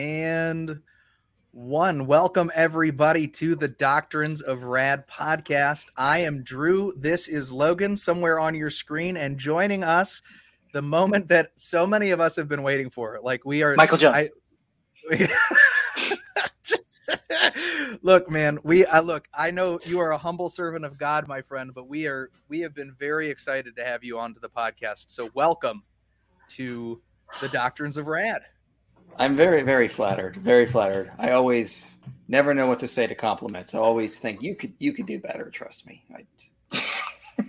and one. Welcome everybody to the Doctrines of Rad podcast. I am Drew. This is Logan somewhere on your screen, and joining us, the moment that so many of us have been waiting for. Like we are Michael Jones. I, just look, man. We I look. I know you are a humble servant of God, my friend, but we are we have been very excited to have you onto the podcast. So welcome to the Doctrines of Rad. I'm very, very flattered. Very flattered. I always never know what to say to compliments. I always think you could you could do better. Trust me. I just...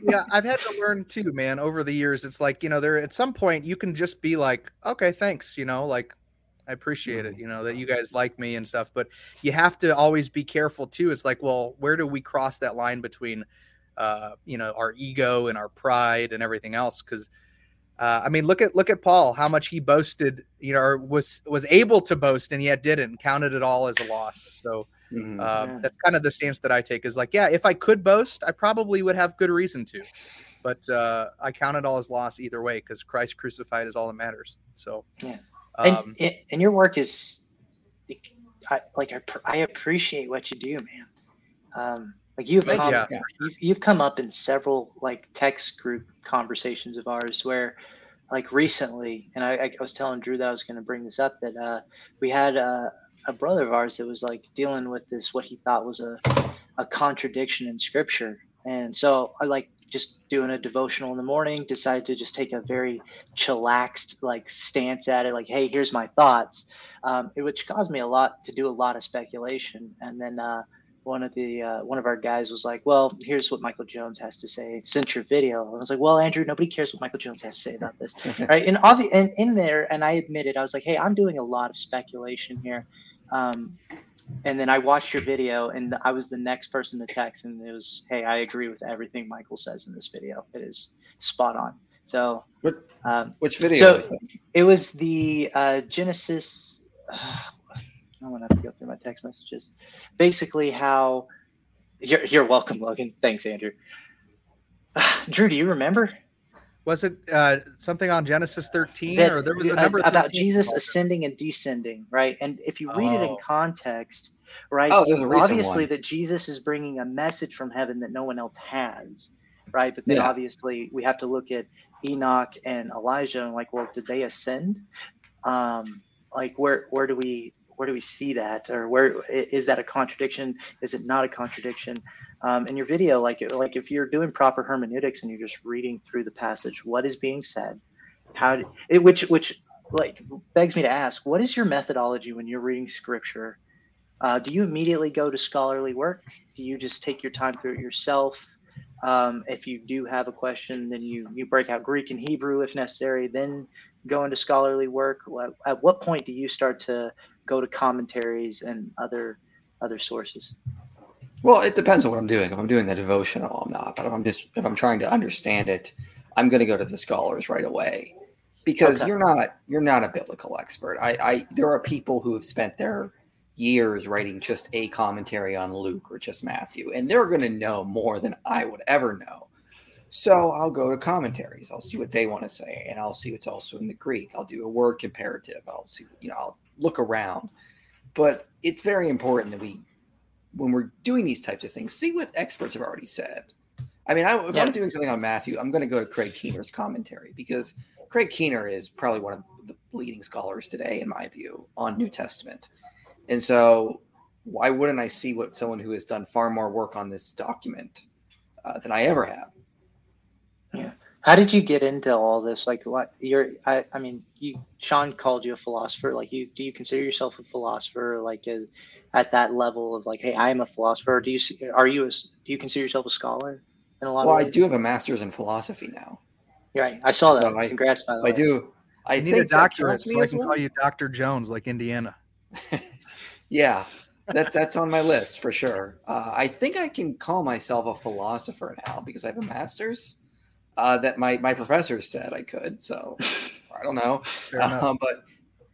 yeah, I've had to learn too, man. Over the years, it's like you know, there at some point you can just be like, okay, thanks. You know, like I appreciate it. You know that you guys like me and stuff, but you have to always be careful too. It's like, well, where do we cross that line between, uh, you know, our ego and our pride and everything else? Because uh, I mean, look at look at Paul, how much he boasted, you know, or was was able to boast, and yet didn't, counted it all as a loss. So mm-hmm. um, yeah. that's kind of the stance that I take. Is like, yeah, if I could boast, I probably would have good reason to, but uh, I count it all as loss either way because Christ crucified is all that matters. So yeah, um, and, and your work is, I, like I, I appreciate what you do, man. Um, like you've come, yeah. you've, you've come up in several like text group conversations of ours where like recently, and I, I was telling Drew that I was going to bring this up that uh, we had a, a brother of ours that was like dealing with this what he thought was a a contradiction in scripture, and so I like just doing a devotional in the morning. Decided to just take a very chillaxed like stance at it, like, hey, here's my thoughts, um, it, which caused me a lot to do a lot of speculation, and then. Uh, one of the uh, one of our guys was like, "Well, here's what Michael Jones has to say. Sent your video." I was like, "Well, Andrew, nobody cares what Michael Jones has to say about this, right?" And obvi- and in there, and I admitted, I was like, "Hey, I'm doing a lot of speculation here." Um, and then I watched your video, and I was the next person to text, and it was, "Hey, I agree with everything Michael says in this video. It is spot on." So, um, which video? So it was the uh, Genesis. Uh, I want to have to go through my text messages. Basically, how you're, you're welcome, Logan. Thanks, Andrew. Uh, Drew, do you remember? Was it uh, something on Genesis 13 that, or there was a number about Jesus ascending and descending, right? And if you read oh. it in oh. context, right, oh, obviously one. that Jesus is bringing a message from heaven that no one else has, right? But then yeah. obviously we have to look at Enoch and Elijah and like, well, did they ascend? Um, like where where do we where do we see that? Or where is that a contradiction? Is it not a contradiction? Um, in your video like like if you're doing proper hermeneutics and you're just reading through the passage what is being said? How do, it, which which like begs me to ask what is your methodology when you're reading scripture? Uh, do you immediately go to scholarly work? Do you just take your time through it yourself? Um, if you do have a question then you you break out greek and hebrew if necessary then go into scholarly work. At what point do you start to go to commentaries and other other sources? Well, it depends on what I'm doing. If I'm doing a devotional, I'm not. But if I'm just if I'm trying to understand it, I'm going to go to the scholars right away because okay. you're not you're not a biblical expert. I, I there are people who have spent their years writing just a commentary on Luke or just Matthew, and they're going to know more than I would ever know. So I'll go to commentaries. I'll see what they want to say, and I'll see what's also in the Greek. I'll do a word comparative. I'll see, you know, I'll look around. But it's very important that we, when we're doing these types of things, see what experts have already said. I mean, I, if yeah. I'm doing something on Matthew, I'm going to go to Craig Keener's commentary because Craig Keener is probably one of the leading scholars today, in my view, on New Testament. And so, why wouldn't I see what someone who has done far more work on this document uh, than I ever have? Yeah. How did you get into all this? Like, what you're? I, I mean, you. Sean called you a philosopher. Like, you do you consider yourself a philosopher? Like, a, at that level of like, hey, I am a philosopher. Or Do you are you a, do you consider yourself a scholar? In a lot well, of ways? I do have a master's in philosophy now. Right, I saw that. So Congrats, by the way. I do. I need a doctorate, so I can well. call you Doctor Jones, like Indiana. yeah, that's that's on my list for sure. Uh, I think I can call myself a philosopher now because I have a master's uh, that my my professor said I could. So I don't know, uh, but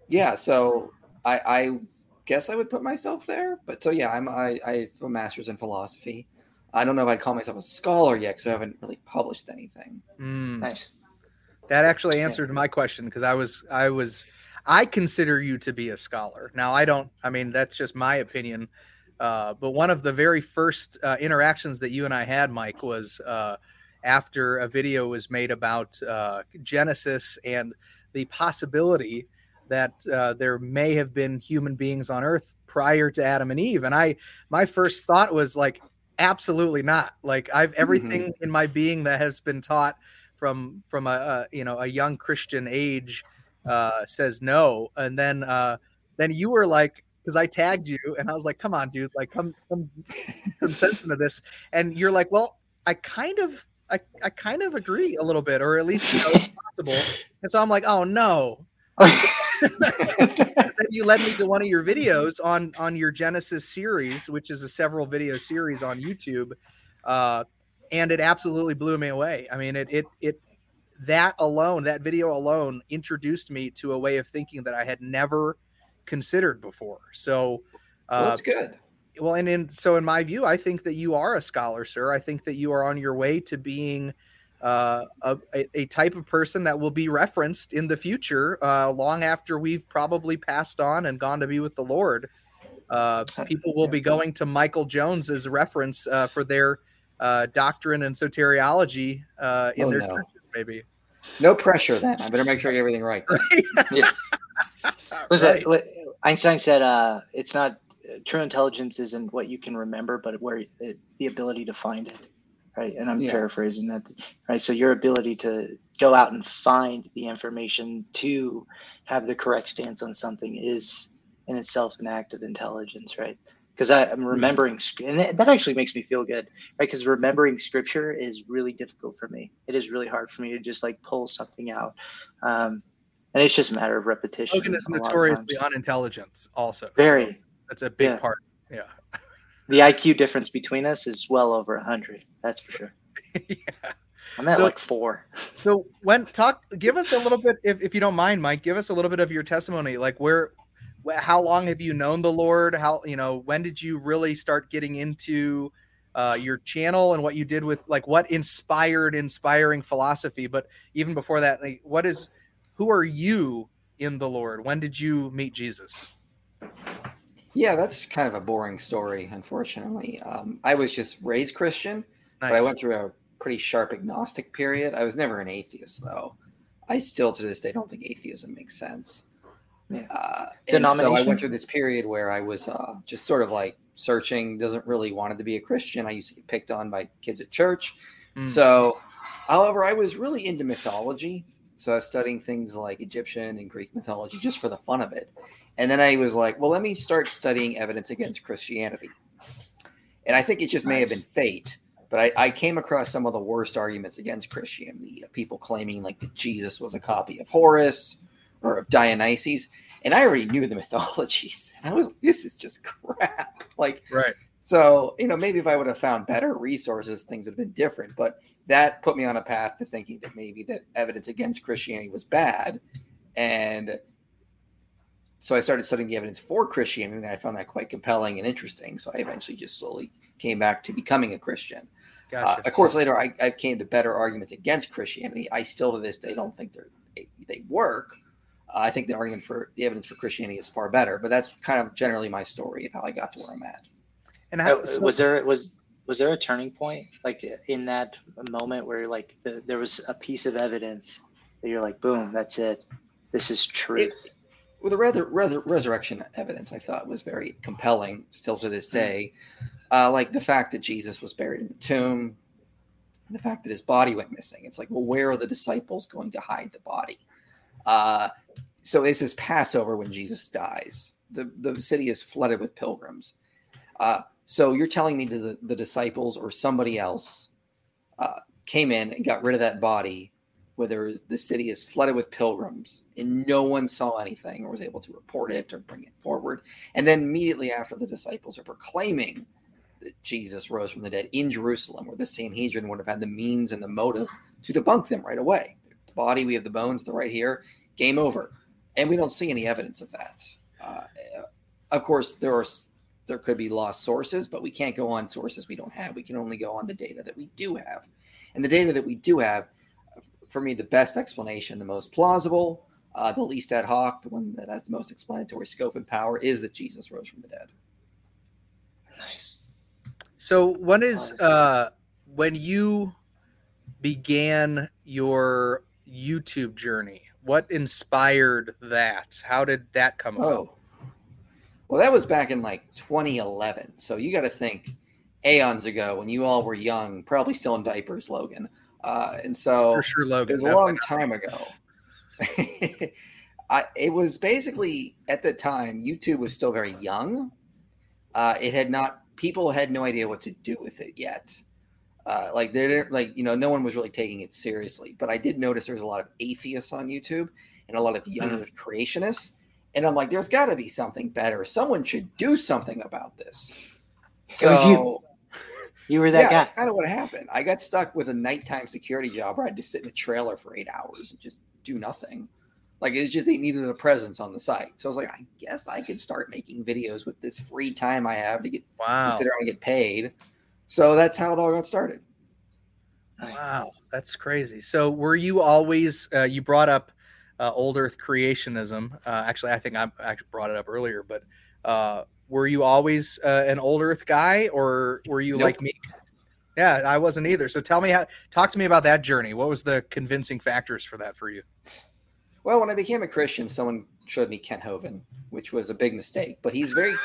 yeah. So I, I guess I would put myself there. But so yeah, I'm I, I have a master's in philosophy. I don't know if I'd call myself a scholar yet because I haven't really published anything. Mm. Nice. That actually answered yeah. my question because I was I was I consider you to be a scholar. Now, I don't. I mean, that's just my opinion. Uh, but one of the very first uh, interactions that you and I had, Mike, was uh, after a video was made about uh, Genesis and the possibility that uh, there may have been human beings on Earth prior to Adam and Eve. And I, my first thought was like, absolutely not. Like I've everything mm-hmm. in my being that has been taught from from a, a you know a young Christian age uh, says no. And then uh, then you were like, because I tagged you and I was like, come on, dude, like come come some sense into this. And you're like, well, I kind of I, I kind of agree a little bit, or at least you know, it's possible. And so I'm like, oh no. then you led me to one of your videos on on your Genesis series, which is a several video series on YouTube, uh, and it absolutely blew me away. I mean, it it it that alone, that video alone, introduced me to a way of thinking that I had never considered before. So uh, well, that's good. Well, and in so in my view, I think that you are a scholar, sir. I think that you are on your way to being uh, a, a, type of person that will be referenced in the future, uh, long after we've probably passed on and gone to be with the Lord. Uh, people will be going to Michael Jones as reference uh, for their uh, doctrine and soteriology uh, in oh, their no. churches, maybe. No pressure then. I better make sure I get everything right. yeah. Was right. that Einstein said? it's not true intelligence isn't what you can remember, but where it, the ability to find it right? And I'm yeah. paraphrasing that, right? So your ability to go out and find the information to have the correct stance on something is in itself an act of intelligence, right? Because I'm mm-hmm. remembering, and that actually makes me feel good, right? Because remembering scripture is really difficult for me. It is really hard for me to just like pull something out. Um, and it's just a matter of repetition. Logan is notoriously unintelligent, also. Very. That's a big yeah. part. Yeah the IQ difference between us is well over a hundred. That's for sure. yeah. I'm at so, like four. So when talk, give us a little bit, if, if you don't mind, Mike, give us a little bit of your testimony. Like where, how long have you known the Lord? How, you know, when did you really start getting into uh, your channel and what you did with like what inspired inspiring philosophy? But even before that, like what is, who are you in the Lord? When did you meet Jesus? Yeah, that's kind of a boring story, unfortunately. Um, I was just raised Christian, nice. but I went through a pretty sharp agnostic period. I was never an atheist, though. I still, to this day, don't think atheism makes sense. Yeah. Uh, and so I went through this period where I was uh, just sort of like searching, doesn't really wanted to be a Christian. I used to get picked on by kids at church. Mm. So, however, I was really into mythology. So I was studying things like Egyptian and Greek mythology just for the fun of it. And then I was like, well, let me start studying evidence against Christianity. And I think it just nice. may have been fate, but I, I, came across some of the worst arguments against Christianity. People claiming like that Jesus was a copy of Horus or of Dionysus. And I already knew the mythologies. And I was, this is just crap. Like, right. So, you know, maybe if I would have found better resources, things would have been different. But that put me on a path to thinking that maybe that evidence against Christianity was bad. And so I started studying the evidence for Christianity, and I found that quite compelling and interesting. So I eventually just slowly came back to becoming a Christian. Uh, gotcha. Uh, of course, later I, I, came to better arguments against Christianity. I still to this day don't think they're, they they work. Uh, I think the argument for the evidence for Christianity is far better. But that's kind of generally my story of how I got to where I'm at. And how, so, was there was was there a turning point like in that moment where like the, there was a piece of evidence that you're like, boom, that's it. This is truth. It, well, the rather, rather resurrection evidence I thought was very compelling still to this hmm. day. Uh, like the fact that Jesus was buried in the tomb, the fact that his body went missing. It's like, well, where are the disciples going to hide the body? Uh, so this is Passover when Jesus dies. The, the city is flooded with pilgrims. Uh, so you're telling me to the, the disciples or somebody else uh, came in and got rid of that body where the city is flooded with pilgrims and no one saw anything or was able to report it or bring it forward. And then immediately after the disciples are proclaiming that Jesus rose from the dead in Jerusalem, where the Sanhedrin would have had the means and the motive to debunk them right away. The body, we have the bones, the right here, game over. And we don't see any evidence of that. Uh, of course, there are there could be lost sources, but we can't go on sources we don't have. We can only go on the data that we do have. And the data that we do have for me the best explanation, the most plausible, Uh, the least ad hoc, the one that has the most explanatory scope and power, is that Jesus rose from the dead. Nice. So when is uh when you began your YouTube journey? What inspired that? How did that come about? Oh, well, that was back in like 2011. So you got to think aeons ago when you all were young, probably still in diapers, Logan. Uh, and so for sure, Logan. It was a long time ago. I, it was basically at the time YouTube was still very young. Uh, it had not people had no idea what to do with it yet. Uh, like they didn't like you know no one was really taking it seriously. But I did notice there's a lot of atheists on YouTube and a lot of young mm. Creationists, and I'm like, there's got to be something better. Someone should do something about this. So, was you. You were that yeah, guy. That's kind of what happened. I got stuck with a nighttime security job where I had to sit in a trailer for eight hours and just do nothing. Like it's just they needed a presence on the site. So I was like, I guess I could start making videos with this free time I have to get wow. to sit around and get paid. So that's how it all got started. Wow, that's crazy. So were you always uh, you brought up uh, old Earth creationism? Uh, actually, I think I actually brought it up earlier, but uh, were you always uh, an old Earth guy, or were you nope. like me? Yeah, I wasn't either. So tell me how. Talk to me about that journey. What was the convincing factors for that for you? Well, when I became a Christian, someone showed me Kent Hovind, which was a big mistake, but he's very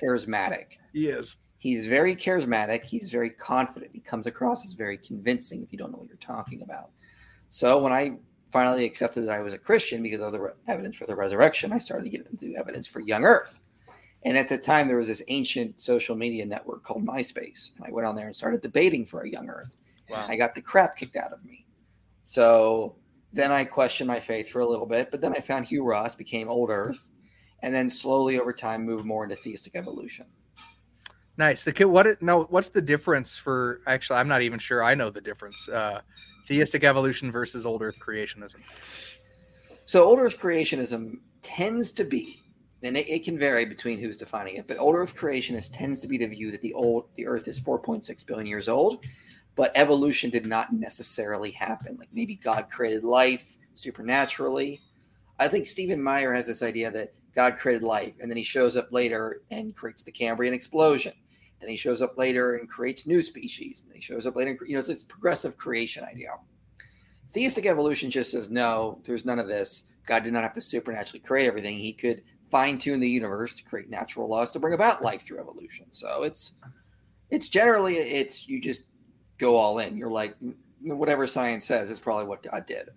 charismatic. He is. He's very charismatic. He's very confident. He comes across as very convincing if you don't know what you're talking about. So when I finally accepted that I was a Christian because of the re- evidence for the resurrection, I started to get into evidence for young earth. And at the time, there was this ancient social media network called MySpace. And I went on there and started debating for a young earth. Wow. I got the crap kicked out of me. So then I questioned my faith for a little bit, but then I found Hugh Ross, became Old Earth, and then slowly over time moved more into theistic evolution. Nice. What? No. What's the difference for? Actually, I'm not even sure. I know the difference. Uh, theistic evolution versus Old Earth creationism. So, Old Earth creationism tends to be, and it, it can vary between who's defining it, but Old Earth creationist tends to be the view that the old the Earth is 4.6 billion years old, but evolution did not necessarily happen. Like maybe God created life supernaturally. I think Stephen Meyer has this idea that God created life, and then he shows up later and creates the Cambrian explosion. And he shows up later and creates new species. And he shows up later, and, you know, it's this progressive creation idea. Theistic evolution just says no, there's none of this. God did not have to supernaturally create everything. He could fine tune the universe to create natural laws to bring about life through evolution. So it's it's generally it's you just go all in. You're like, whatever science says is probably what God did.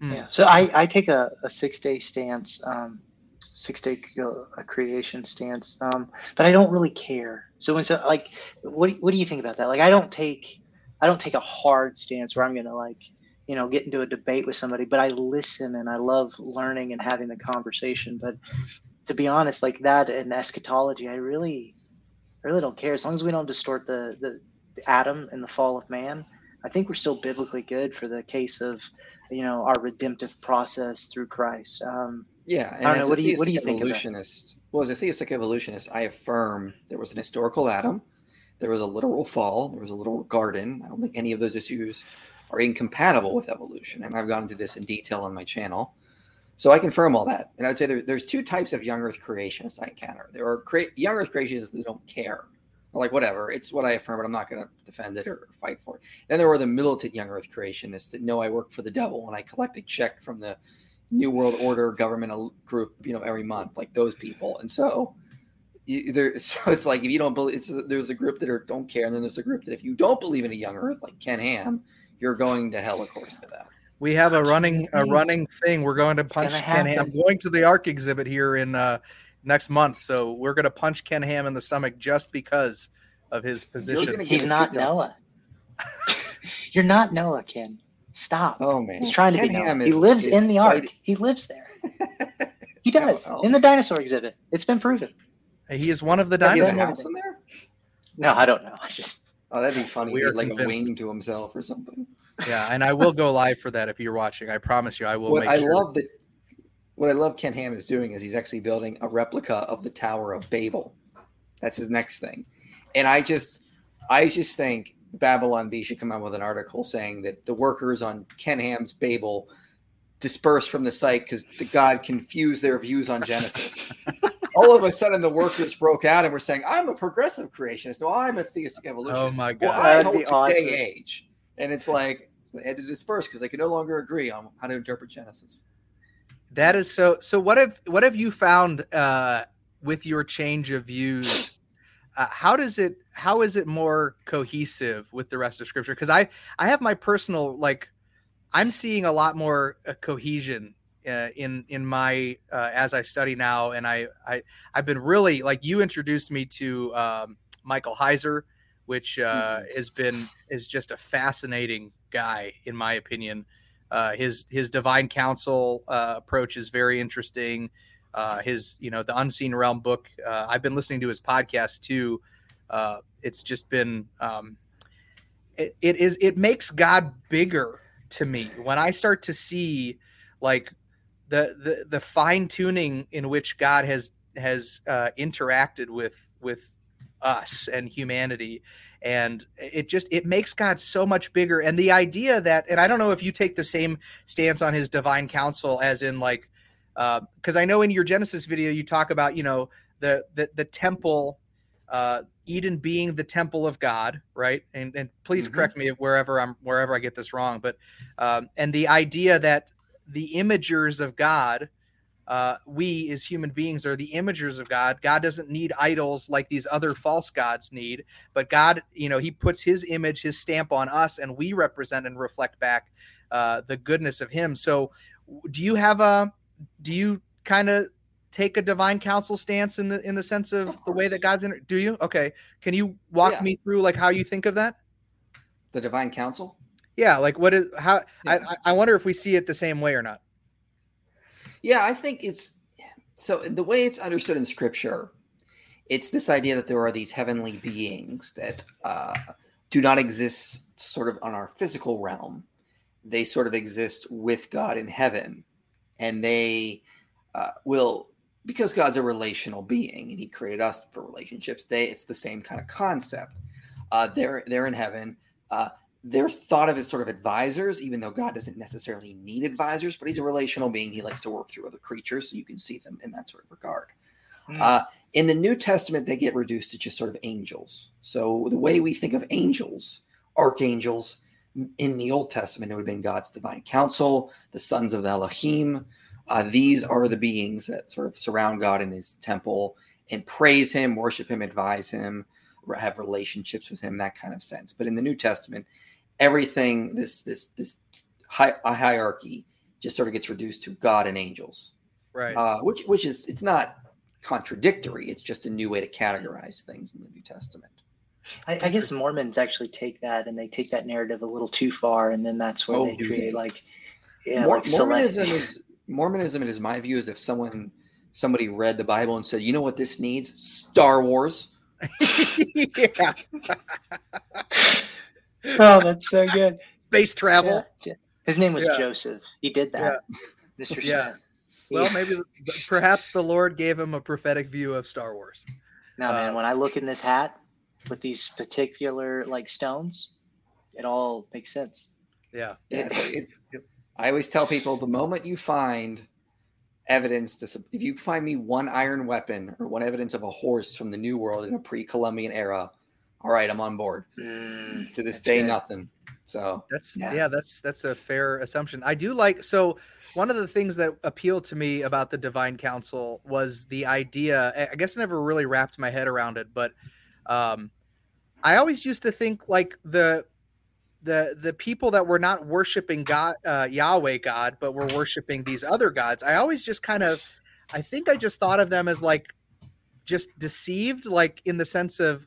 Hmm. Yeah. So I, I take a, a six day stance, um, six day a creation stance, um, but I don't really care. So when so like, what what do you think about that? Like, I don't take I don't take a hard stance where I'm gonna like you know get into a debate with somebody, but I listen and I love learning and having the conversation. But to be honest, like that and eschatology, I really I really don't care as long as we don't distort the the Adam and the fall of man, I think we're still biblically good for the case of, you know, our redemptive process through Christ. Um, yeah, and I don't know. What do you what do you think? Evolutionist, well, as a theistic evolutionist, I affirm there was an historical Adam, there was a literal fall, there was a literal garden. I don't think any of those issues are incompatible with evolution, and I've gone into this in detail on my channel. So I confirm all that, and I'd say there, there's two types of young Earth creationists I encounter. There are cre- young Earth creationists that don't care like whatever. It's what I affirm, but I'm not going to defend it or fight for it. Then there were the militant young Earth creationists that know I work for the devil and I collect a check from the New World Order government group, you know, every month, like those people. And so, you, there, so it's like if you don't believe, it's there's a group that are don't care, and then there's a group that if you don't believe in a young Earth, like Ken Ham, you're going to hell according to them. We have a running a running thing. We're going to punch Ken Ham. I'm going to the Ark exhibit here in uh, next month. So we're going to punch Ken Ham in the stomach just because of his position. He's not Noah. You're not Noah, Ken. Stop. Oh man, he's trying Ken to be Ham Noah. Is, he lives in the ark. He lives there. he does no, no. in the dinosaur exhibit. It's been proven. He is one of the dinosaurs. in there? No, I don't know. I just. Oh, that'd be funny. We are like convinced. a wing to himself or something. Yeah, and I will go live for that if you're watching. I promise you, I will. Make What I sure. love that what I love Ken Ham is doing is he's actually building a replica of the Tower of Babel. That's his next thing. And I just I just think Babylon Bee should come out with an article saying that the workers on Ken Ham's Babel dispersed from the site because the God confused their views on Genesis. All of a sudden, the workers broke out and were saying, "I'm a progressive creationist. No, I'm a theistic evolutionist. Oh my god! Well, I hold to awesome. age." And it's like they had to disperse because they could no longer agree on how to interpret Genesis. That is so. So what have what have you found uh, with your change of views? Uh, how does it? How is it more cohesive with the rest of Scripture? Because I I have my personal like I'm seeing a lot more uh, cohesion uh, in in my uh, as I study now, and I I I've been really like you introduced me to um, Michael Heiser, which uh, mm-hmm. has been is just a fascinating guy in my opinion. Uh, his his divine council uh, approach is very interesting. his you know the unseen realm book. I've been listening to his podcast too. it's just been um, it, it is it makes God bigger to me when I start to see like the the, the fine tuning in which God has has uh, interacted with with us and humanity and it just it makes god so much bigger and the idea that and i don't know if you take the same stance on his divine council as in like because uh, i know in your genesis video you talk about you know the the, the temple uh, Eden being the temple of God, right? And and please mm-hmm. correct me wherever I'm wherever I get this wrong, but um, and the idea that the imagers of God, uh, we as human beings are the imagers of God. God doesn't need idols like these other false gods need, but God, you know, He puts His image, His stamp on us, and we represent and reflect back uh, the goodness of Him. So, do you have a? Do you kind of take a divine council stance in the in the sense of, of the way that God's in do you? Okay. Can you walk yeah. me through like how you think of that? The divine council? Yeah, like what is how yeah. I I wonder if we see it the same way or not. Yeah, I think it's so the way it's understood in scripture, it's this idea that there are these heavenly beings that uh, do not exist sort of on our physical realm. They sort of exist with God in heaven, and they uh, will because God's a relational being and He created us for relationships. They it's the same kind of concept. Uh, they're they're in heaven. Uh, they're thought of as sort of advisors, even though God doesn't necessarily need advisors. But He's a relational being. He likes to work through other creatures, so you can see them in that sort of regard. Mm. Uh, in the New Testament, they get reduced to just sort of angels. So the way we think of angels, archangels, in the Old Testament, it would have been God's divine council, the sons of Elohim, uh, these are the beings that sort of surround God in his temple and praise him, worship him, advise him, have relationships with him, that kind of sense. But in the New Testament, everything, this this this hi- hierarchy just sort of gets reduced to God and angels. Right. Uh, which which is it's not contradictory. It's just a new way to categorize things in the New Testament. I, I guess Mormons actually take that and they take that narrative a little too far, and then that's where oh, they create like yeah, Mor- like Mormonism is Mormonism, it is my view, is if someone somebody read the Bible and said, "You know what this needs? Star Wars." yeah. oh, that's so good. Space travel. Yeah. His name was yeah. Joseph. He did that, yeah. Mr. Yeah. Smith. Well, maybe perhaps the Lord gave him a prophetic view of Star Wars. No, uh, man. When I look in this hat with these particular like stones, it all makes sense. Yeah. yeah it's, it's, I always tell people the moment you find evidence to if you find me one iron weapon or one evidence of a horse from the new world in a pre-columbian era all right i'm on board mm, to this day good. nothing so that's yeah. yeah. that's that's a fair assumption i do like so one of the things that appealed to me about the divine council was the idea i guess i never really wrapped my head around it but um i always used to think like the the the people that were not worshiping God uh, Yahweh God, but were worshiping these other gods. I always just kind of, I think I just thought of them as like just deceived, like in the sense of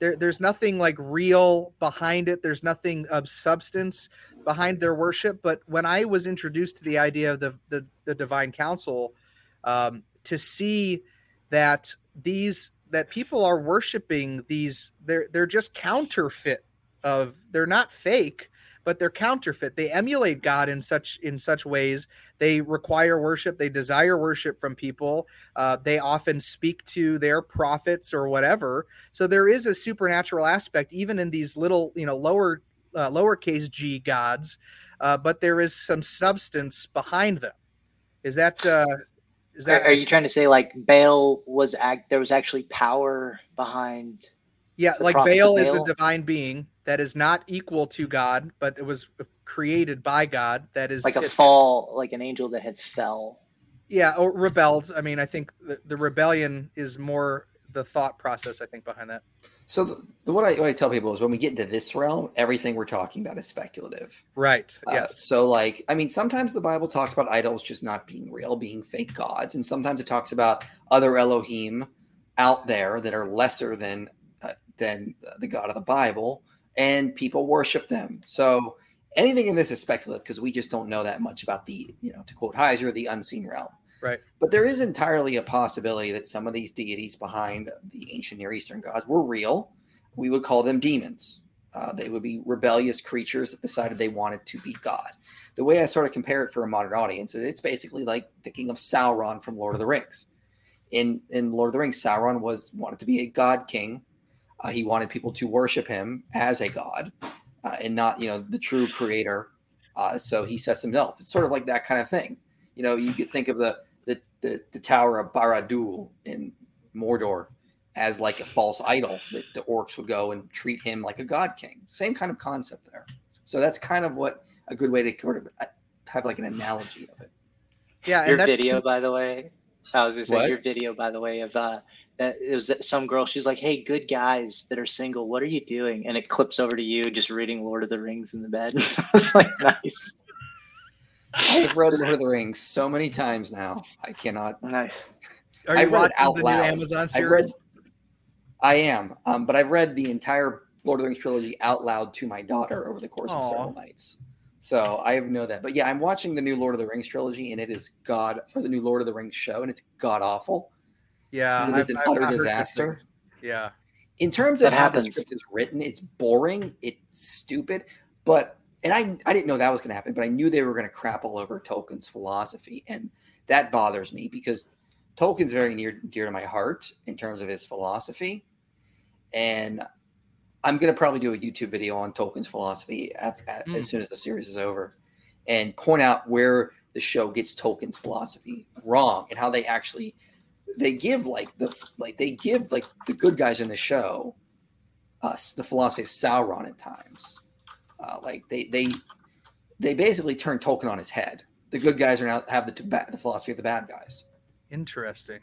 there there's nothing like real behind it. There's nothing of substance behind their worship. But when I was introduced to the idea of the the, the divine council, um, to see that these that people are worshiping these they're they're just counterfeit of they're not fake but they're counterfeit they emulate god in such in such ways they require worship they desire worship from people uh, they often speak to their prophets or whatever so there is a supernatural aspect even in these little you know lower uh, lowercase g gods uh, but there is some substance behind them. Is that uh, is that? Are, are you trying to say like Baal was act? There was actually power behind. Yeah, like Baal, Baal is a divine being that is not equal to God, but it was created by God. That is like a it, fall, like an angel that had fell. Yeah, or rebelled. I mean, I think the, the rebellion is more the thought process. I think behind that. So the, the, what I what I tell people is when we get into this realm, everything we're talking about is speculative. Right. Uh, yes. So like, I mean, sometimes the Bible talks about idols just not being real, being fake gods, and sometimes it talks about other Elohim out there that are lesser than than the God of the Bible, and people worship them. So anything in this is speculative because we just don't know that much about the, you know, to quote Heiser, the unseen realm. Right. But there is entirely a possibility that some of these deities behind the ancient Near Eastern gods were real. We would call them demons. Uh, they would be rebellious creatures that decided they wanted to be God. The way I sort of compare it for a modern audience is it's basically like thinking of Sauron from Lord of the Rings. In in Lord of the Rings, Sauron was wanted to be a god king. Uh, he wanted people to worship him as a god uh, and not you know the true creator. Uh, so he sets himself. It's sort of like that kind of thing. You know, you could think of the the, the, the Tower of Barad-dûr in Mordor as like a false idol that the orcs would go and treat him like a god king. Same kind of concept there. So that's kind of what a good way to sort of uh, have like an analogy of it. Yeah, your video, by the way. I was gonna say what? your video, by the way, of uh, that it was that some girl. She's like, "Hey, good guys that are single, what are you doing?" And it clips over to you just reading Lord of the Rings in the bed. I was like, "Nice." I've read Lord of the Rings so many times now. I cannot. Nice. Are you watching out the loud. new Amazon series? Read, I am, um, but I've read the entire Lord of the Rings trilogy out loud to my daughter over the course Aww. of several nights. So I know that. But yeah, I'm watching the new Lord of the Rings trilogy, and it is god or the new Lord of the Rings show, and it's god awful. Yeah, it's an I've, utter I've disaster. Yeah. In terms of that how happens. the script is written, it's boring, it's stupid, but and I I didn't know that was going to happen, but I knew they were going to crap all over Tolkien's philosophy, and that bothers me because Tolkien's very near dear to my heart in terms of his philosophy, and I'm going to probably do a YouTube video on Tolkien's philosophy at, at, mm. as soon as the series is over, and point out where the show gets Tolkien's philosophy wrong and how they actually they give like the like they give like the good guys in the show us uh, the philosophy of Sauron at times uh, like they they they basically turn Tolkien on his head. The good guys are now have the the philosophy of the bad guys. Interesting.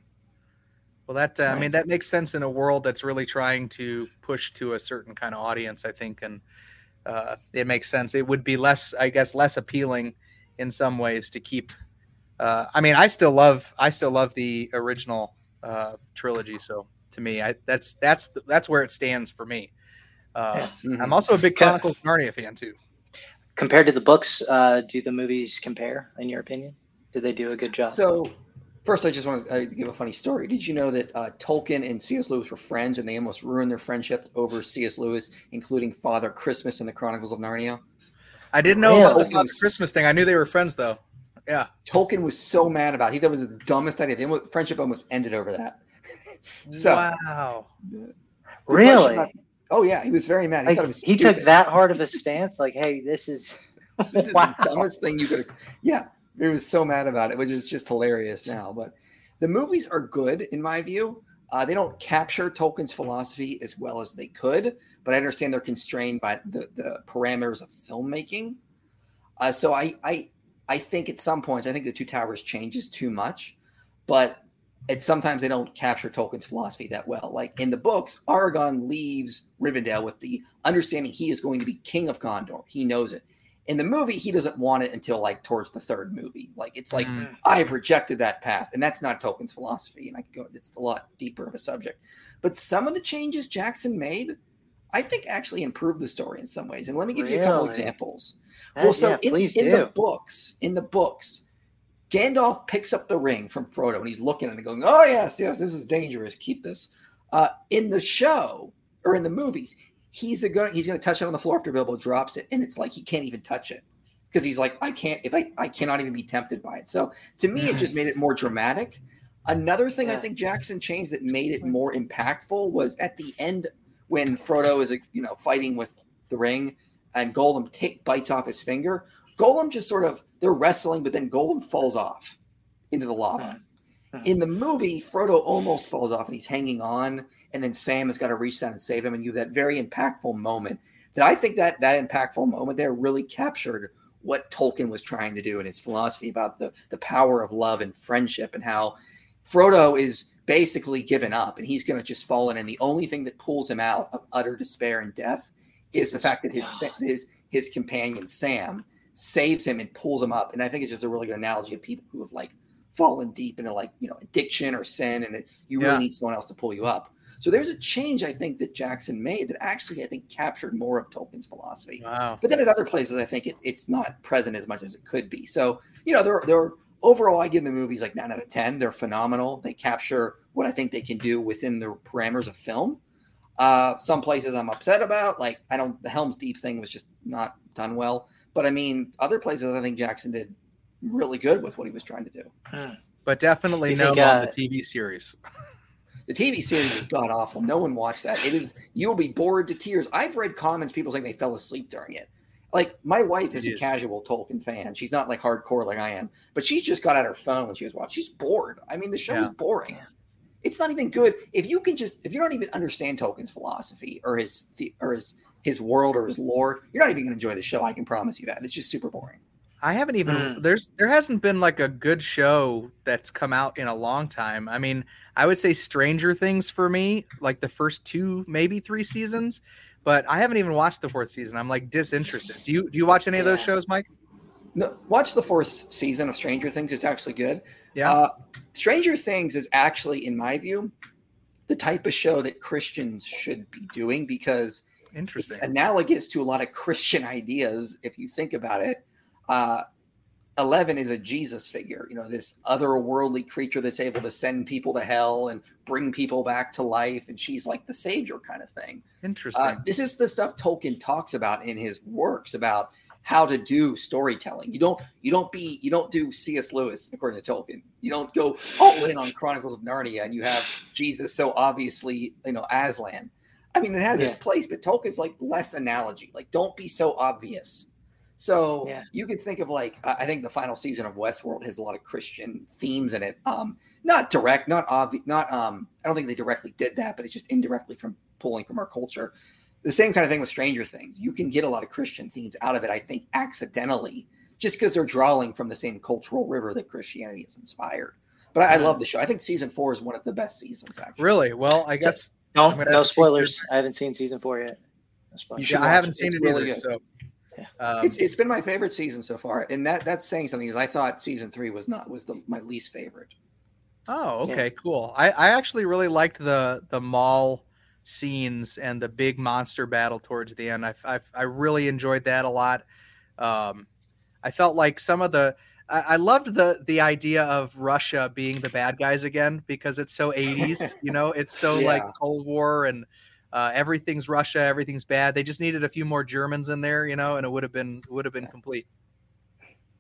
Well, that uh, right. I mean that makes sense in a world that's really trying to push to a certain kind of audience. I think, and uh, it makes sense. It would be less, I guess, less appealing in some ways to keep. Uh, I mean, I still love I still love the original uh, trilogy. So to me, I, that's that's that's where it stands for me. Uh, mm-hmm. I'm also a big Chronicles of Narnia fan too. Compared to the books, uh, do the movies compare in your opinion? do they do a good job? So, first, I just want to uh, give a funny story. Did you know that uh, Tolkien and C.S. Lewis were friends, and they almost ruined their friendship over C.S. Lewis, including Father Christmas in the Chronicles of Narnia? I didn't know about the Father Christmas thing. I knew they were friends, though. Yeah. Tolkien was so mad about. it. He thought it was the dumbest idea. The friendship almost ended over that. so, wow. Really? Oh yeah, he was very mad. He, like, he took that hard of a stance. Like, hey, this is this is wow. the dumbest thing you could. Yeah, he was so mad about it, which is just hilarious now. But the movies are good in my view. Uh, they don't capture Tolkien's philosophy as well as they could, but I understand they're constrained by the, the parameters of filmmaking. Uh, so I, I I think at some points I think the Two Towers changes too much, but and sometimes they don't capture Tolkien's philosophy that well. Like in the books, Aragorn leaves Rivendell with the understanding he is going to be king of Gondor. He knows it. In the movie, he doesn't want it until like towards the third movie. Like it's like mm. I've rejected that path, and that's not Tolkien's philosophy. And I could go; it's a lot deeper of a subject. But some of the changes Jackson made, I think, actually improved the story in some ways. And let me give really? you a couple examples. That, well, so yeah, in, in the books, in the books, Gandalf picks up the ring from Frodo and he's looking at it going, Oh, yes, yes, this is dangerous. Keep this. Uh, in the show or in the movies, he's a going he's gonna touch it on the floor after Bilbo drops it, and it's like he can't even touch it. Because he's like, I can't if I I cannot even be tempted by it. So to me, it just made it more dramatic. Another thing I think Jackson changed that made it more impactful was at the end when Frodo is you know fighting with the ring and Gollum take bites off his finger Gollum just sort of they're wrestling, but then Gollum falls off into the lava. Mm-hmm. In the movie, Frodo almost falls off and he's hanging on, and then Sam has got to reach down and save him. And you have that very impactful moment that I think that that impactful moment there really captured what Tolkien was trying to do in his philosophy about the the power of love and friendship and how Frodo is basically given up and he's going to just fall in and the only thing that pulls him out of utter despair and death is the fact that his his his companion Sam saves him and pulls him up and I think it's just a really good analogy of people who have like fallen deep into like you know addiction or sin and it, you really yeah. need someone else to pull you up so there's a change I think that Jackson made that actually I think captured more of Tolkien's philosophy. Wow. But then at other places I think it, it's not present as much as it could be. So you know there there overall I give the movies like nine out of ten. They're phenomenal. They capture what I think they can do within the parameters of film. Uh, some places I'm upset about, like I don't the Helm's Deep thing was just not done well. But I mean, other places I think Jackson did really good with what he was trying to do. Hmm. But definitely no uh, on the TV series. The TV series is god awful. No one watched that. It is you will be bored to tears. I've read comments people saying they fell asleep during it. Like my wife is, is, a casual Tolkien fan. She's not like hardcore like I am, but she just got out her phone when she was watching. She's bored. I mean, the show yeah. is boring. It's not even good. If you can just if you don't even understand Tolkien's philosophy or his or his his world or his lore, you're not even going to enjoy the show. I can promise you that. It's just super boring. I haven't even mm. there's there hasn't been like a good show that's come out in a long time. I mean, I would say Stranger Things for me, like the first two, maybe three seasons, but I haven't even watched the fourth season. I'm like disinterested. Do you do you watch any of those shows, Mike? No, watch the fourth season of Stranger Things. It's actually good. Yeah. Uh, Stranger Things is actually, in my view, the type of show that Christians should be doing because Interesting. it's analogous to a lot of Christian ideas if you think about it uh, Eleven is a Jesus figure, you know, this otherworldly creature that's able to send people to hell and bring people back to life. And she's like the savior kind of thing. Interesting. Uh, this is the stuff Tolkien talks about in his works about how to do storytelling. You don't you don't be you don't do C.S. Lewis according to Tolkien. You don't go all in on Chronicles of Narnia and you have Jesus so obviously you know Aslan. I mean, it has yeah. its place, but Tolkien's like less analogy. Like, don't be so obvious. So yeah. you could think of like I think the final season of Westworld has a lot of Christian themes in it. Um, not direct, not obvious, not um. I don't think they directly did that, but it's just indirectly from pulling from our culture. The same kind of thing with Stranger Things. You can get a lot of Christian themes out of it. I think accidentally, just because they're drawing from the same cultural river that Christianity has inspired. But I, I, love the show. I think season four is one of the best seasons. Actually, really? Well, I guess no, no spoilers. I haven't seen season four yet. Yeah, I haven't seen it, it really either. Good. So um, it's, it's been my favorite season so far, and that that's saying something. Because I thought season three was not was the my least favorite. Oh, okay, yeah. cool. I I actually really liked the the mall scenes and the big monster battle towards the end. I I, I really enjoyed that a lot. Um, I felt like some of the I, I loved the the idea of Russia being the bad guys again because it's so 80s. you know, it's so yeah. like Cold War and uh, everything's Russia, everything's bad. They just needed a few more Germans in there, you know, and it would have been would have been complete.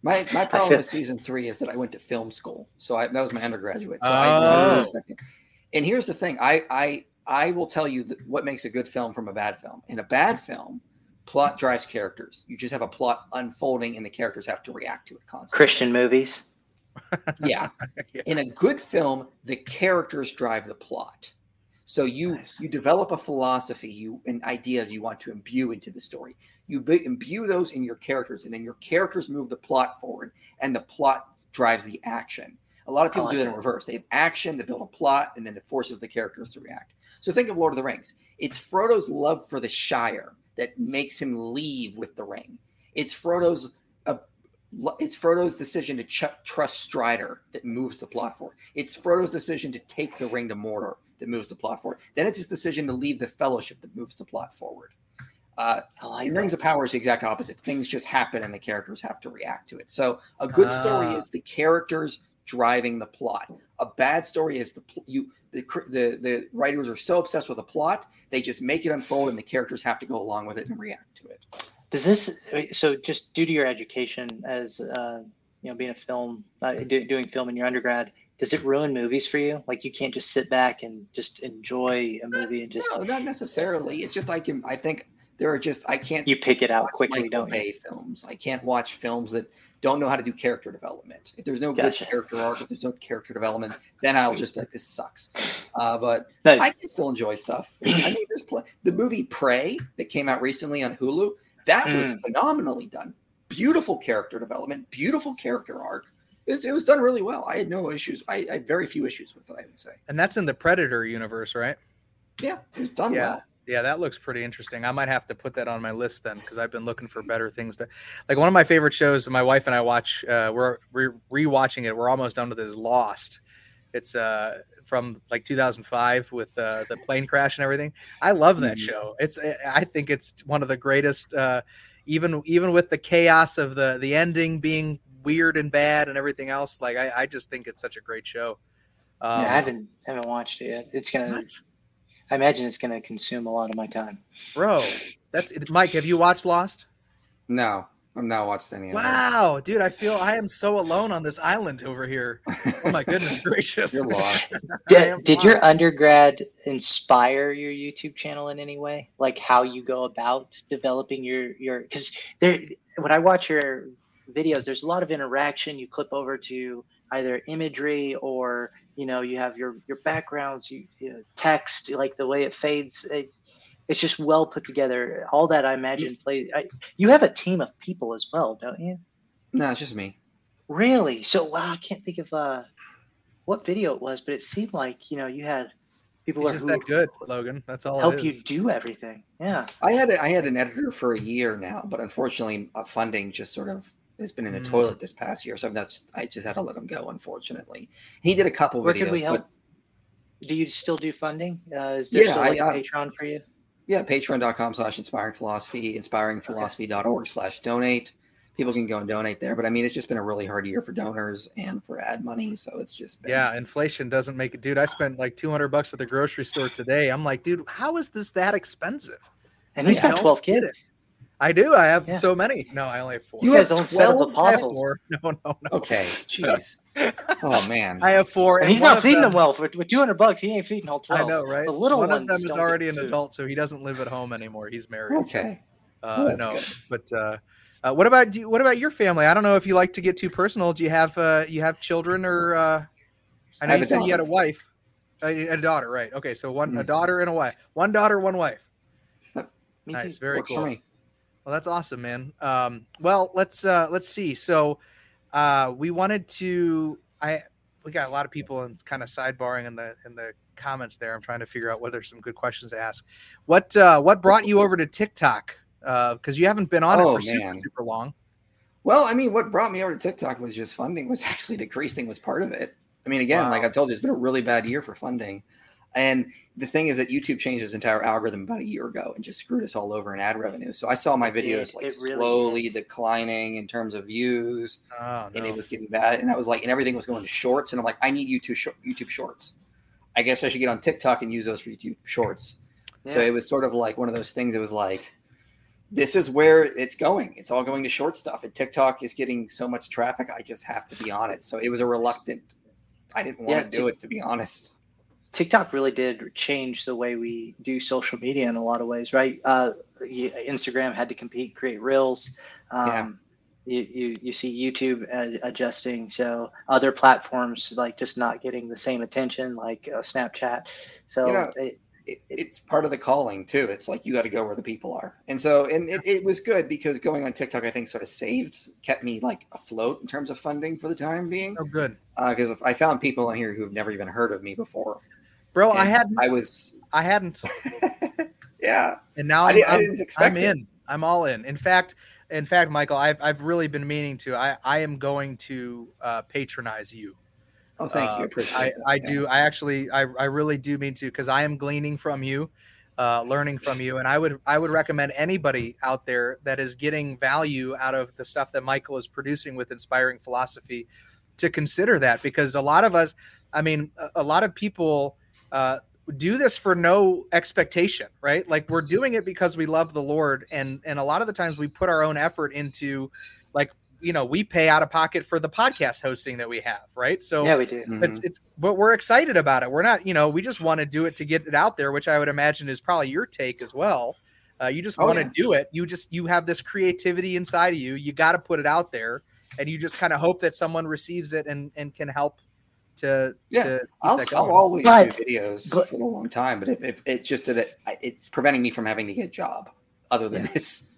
My my problem with season three is that I went to film school, so I, that was my undergraduate. So oh. I and here's the thing: I I I will tell you that what makes a good film from a bad film. In a bad film, plot drives characters. You just have a plot unfolding, and the characters have to react to it constantly. Christian movies. yeah. yeah. In a good film, the characters drive the plot. So you nice. you develop a philosophy, you and ideas you want to imbue into the story. You be, imbue those in your characters, and then your characters move the plot forward, and the plot drives the action. A lot of people like do that in reverse. They have action to build a plot, and then it forces the characters to react. So think of Lord of the Rings. It's Frodo's love for the Shire that makes him leave with the ring. It's Frodo's uh, it's Frodo's decision to ch- trust Strider that moves the plot forward. It's Frodo's decision to take the ring to Mordor that moves the plot forward. Then it's his decision to leave the fellowship that moves the plot forward. Uh, like Rings of Power is the exact opposite. Things just happen and the characters have to react to it. So a good story ah. is the characters driving the plot. A bad story is the you the, the the writers are so obsessed with a plot they just make it unfold and the characters have to go along with it and react to it. Does this so just due to your education as uh, you know being a film uh, do, doing film in your undergrad? Does it ruin movies for you? Like you can't just sit back and just enjoy a movie and just no, not necessarily. It's just I can I think There are just I can't. You pick it out quickly, Michael don't Bay you? Films. I can't watch films that don't know how to do character development. If there's no gotcha. good character arc, if there's no character development, then I'll just be like, this sucks. Uh, but nice. I can still enjoy stuff. I mean, there's pl- the movie Prey that came out recently on Hulu. That mm. was phenomenally done. Beautiful character development, beautiful character arc. It was, it was done really well. I had no issues. I, I, had very few issues with it, I would say. And that's in the Predator universe, right? Yeah, it was done yeah. well. Yeah, that looks pretty interesting. I might have to put that on my list then because I've been looking for better things to like. One of my favorite shows, my wife and I watch. Uh, we're re- rewatching it. We're almost done with this Lost. It's uh from like 2005 with uh, the plane crash and everything. I love that mm-hmm. show. It's I think it's one of the greatest. Uh, even even with the chaos of the the ending being weird and bad and everything else, like I, I just think it's such a great show. Um, yeah, I haven't haven't watched it yet. It's gonna. What? I imagine it's going to consume a lot of my time. Bro, that's Mike. Have you watched Lost? No, I've not watched any. Wow, dude, I feel I am so alone on this island over here. Oh my goodness gracious! You're lost. did, did your undergrad inspire your YouTube channel in any way? Like how you go about developing your your? Because there, when I watch your videos, there's a lot of interaction. You clip over to either imagery or you know you have your your backgrounds you, you know, text like the way it fades. It, it's just well put together. All that i imagine play I, you have a team of people as well don't you? No it's just me. Really? So wow i can't think of uh what video it was but it seemed like you know you had people He's are just that good logan. That's all I help you do everything. Yeah. I had a, i had an editor for a year now but unfortunately uh, funding just sort of has been in the mm. toilet this past year, so that's I just had to let him go. Unfortunately, he did a couple Where videos. Could we help? But, do you still do funding? Uh, is there yeah, still like I, Patreon for you? Yeah, patreon.com slash inspiring philosophy, inspiringphilosophy.org slash donate. People can go and donate there. But I mean, it's just been a really hard year for donors and for ad money. So it's just been... Yeah, inflation doesn't make it. Dude, I spent like 200 bucks at the grocery store today. I'm like, dude, how is this that expensive? And he's got 12 kids. I do. I have yeah. so many. No, I only have four. You, you guys own set of apostles. No, no, no. Okay, jeez. oh man, I have four, and, and he's not feeding them, them well. For, with two hundred bucks, he ain't feeding all twelve. I know, right? The little one of them is already an adult, so he doesn't live at home anymore. He's married. Okay. Uh, no, good. but uh, uh, what about you, what about your family? I don't know if you like to get too personal. Do you have uh, you have children or? Uh, I know I you said daughter. you had a wife, a, a, daughter, right? Okay, so one mm-hmm. a daughter and a wife. One daughter, one wife. Me nice, too. very Works cool. Well, that's awesome, man. Um, well, let's uh, let's see. So, uh, we wanted to. I we got a lot of people and kind of sidebarring in the in the comments there. I'm trying to figure out whether some good questions to ask. What uh, what brought you over to TikTok? Because uh, you haven't been on oh, it for super, super long. Well, I mean, what brought me over to TikTok was just funding was actually decreasing was part of it. I mean, again, wow. like I've told you, it's been a really bad year for funding. And the thing is that YouTube changed its entire algorithm about a year ago and just screwed us all over in ad revenue. So I saw my videos like really slowly declining in terms of views, oh, no. and it was getting bad. And I was like, and everything was going to shorts, and I'm like, I need YouTube YouTube shorts. I guess I should get on TikTok and use those for YouTube shorts. Yeah. So it was sort of like one of those things. It was like, this is where it's going. It's all going to short stuff, and TikTok is getting so much traffic. I just have to be on it. So it was a reluctant. I didn't want yeah, to do it to be honest. TikTok really did change the way we do social media in a lot of ways, right? Uh, Instagram had to compete, create reels. Um, yeah. You, you, you see YouTube adjusting, so other platforms like just not getting the same attention, like uh, Snapchat. So you know, it, it, it's part of the calling too. It's like you got to go where the people are, and so and it, it was good because going on TikTok, I think, sort of saved, kept me like afloat in terms of funding for the time being. Oh, good. Because uh, I found people on here who've never even heard of me before, bro. And I hadn't. I was. I hadn't. yeah. And now I'm, I, did, didn't expect I'm in. I'm all in. In fact, in fact, Michael, I've I've really been meaning to. I I am going to uh, patronize you. Oh, thank uh, you. Appreciate I, I do. I actually, I, I really do mean to because I am gleaning from you, uh, learning from you, and I would, I would recommend anybody out there that is getting value out of the stuff that Michael is producing with inspiring philosophy, to consider that because a lot of us, I mean, a, a lot of people uh, do this for no expectation, right? Like we're doing it because we love the Lord, and and a lot of the times we put our own effort into, like you know, we pay out of pocket for the podcast hosting that we have, right? So yeah, we do. It's mm-hmm. it's but we're excited about it. We're not, you know, we just want to do it to get it out there, which I would imagine is probably your take as well. Uh, you just oh, want to yeah. do it. You just you have this creativity inside of you. You got to put it out there, and you just kind of hope that someone receives it and and can help to yeah. To I'll, I'll always but, do videos but, for a long time, but if, if it's just that it, it's preventing me from having to get a job other than yeah. this.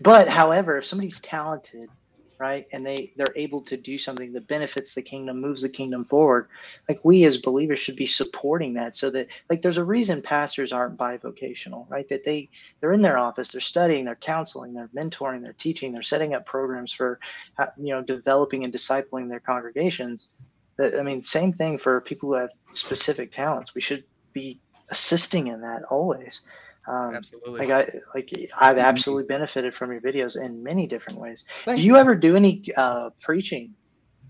But however, if somebody's talented right and they they're able to do something that benefits the kingdom moves the kingdom forward like we as believers should be supporting that so that like there's a reason pastors aren't bivocational right that they they're in their office they're studying they're counseling they're mentoring they're teaching they're setting up programs for uh, you know developing and discipling their congregations that i mean same thing for people who have specific talents we should be assisting in that always um, absolutely. Like I like I've mm-hmm. absolutely benefited from your videos in many different ways. Thank do you, you ever do any uh, preaching?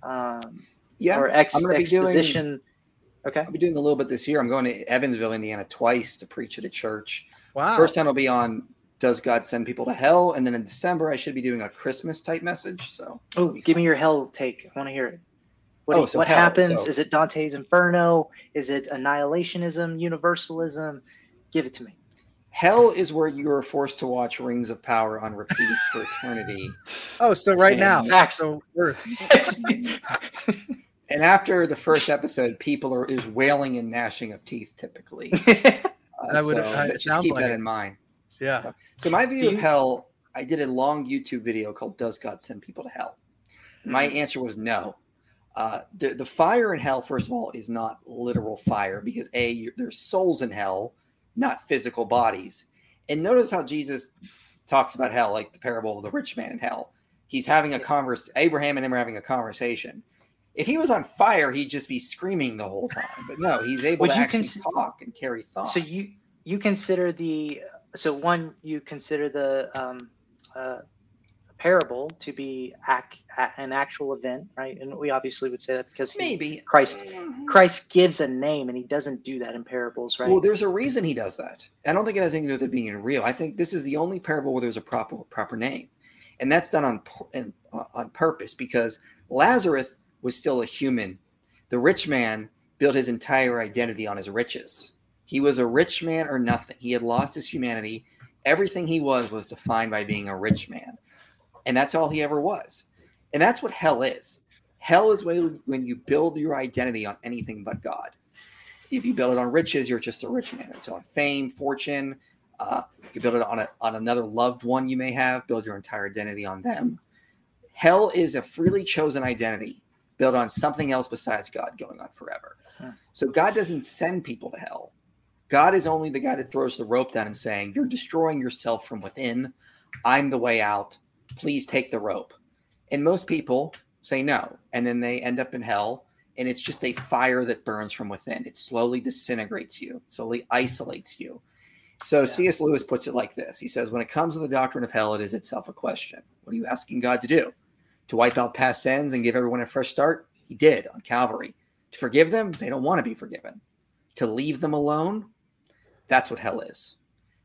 Um, yeah, or ex- exposition. Doing, okay, I'll be doing a little bit this year. I'm going to Evansville, Indiana, twice to preach at a church. Wow. First time I'll be on "Does God Send People to Hell?" and then in December I should be doing a Christmas type message. So, oh, give me your hell take. I want to hear it. What, oh, so what hell, happens? So. Is it Dante's Inferno? Is it annihilationism, universalism? Give it to me. Hell is where you are forced to watch Rings of Power on repeat for eternity. Oh, so right and, now, so and after the first episode, people are is wailing and gnashing of teeth. Typically, uh, would so just keep like that it. in mind. Yeah. So my view of hell, I did a long YouTube video called "Does God Send People to Hell?" My mm. answer was no. Uh, the the fire in hell, first of all, is not literal fire because a there's souls in hell not physical bodies. And notice how Jesus talks about hell, like the parable of the rich man in hell. He's having a converse. Abraham and him are having a conversation. If he was on fire, he'd just be screaming the whole time. But no, he's able Would to actually cons- talk and carry thoughts. So you you consider the so one you consider the um, uh, parable to be ac- an actual event, right? And we obviously would say that because he, maybe Christ mm-hmm. Christ gives a name, and he doesn't do that in parables, right? Well, there's a reason he does that. I don't think it has anything to do with it being real. I think this is the only parable where there's a proper proper name, and that's done on uh, on purpose because Lazarus was still a human. The rich man built his entire identity on his riches. He was a rich man or nothing. He had lost his humanity. Everything he was was defined by being a rich man and that's all he ever was. And that's what hell is. Hell is when, when you build your identity on anything but God. If you build it on riches, you're just a rich man. It's on fame, fortune. Uh, you can build it on a, on another loved one you may have. Build your entire identity on them. Hell is a freely chosen identity built on something else besides God going on forever. So God doesn't send people to hell. God is only the guy that throws the rope down and saying, You're destroying yourself from within. I'm the way out please take the rope. And most people say no. And then they end up in hell. And it's just a fire that burns from within. It slowly disintegrates you, slowly isolates you. So yeah. C.S. Lewis puts it like this He says, When it comes to the doctrine of hell, it is itself a question. What are you asking God to do? To wipe out past sins and give everyone a fresh start? He did on Calvary. To forgive them? They don't want to be forgiven. To leave them alone? That's what hell is.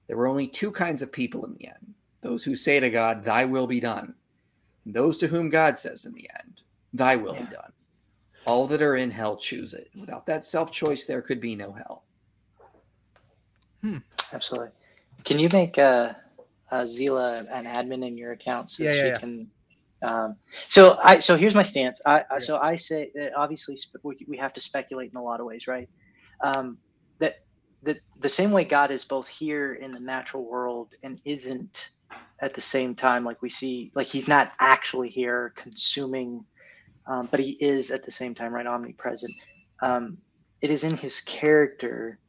There were only two kinds of people in the end those who say to God, Thy will be done. And those to whom God says in the end, Thy will yeah. be done. All that are in hell choose it. Without that self choice, there could be no hell. Hmm. Absolutely. Can you make uh, uh, Zila an admin in your account so yeah, she yeah, can? Um, so I so here's my stance. I, I so I say that obviously we, we have to speculate in a lot of ways, right? Um, that the the same way God is both here in the natural world and isn't at the same time like we see like he's not actually here consuming um, but he is at the same time right omnipresent. Um, it is in his character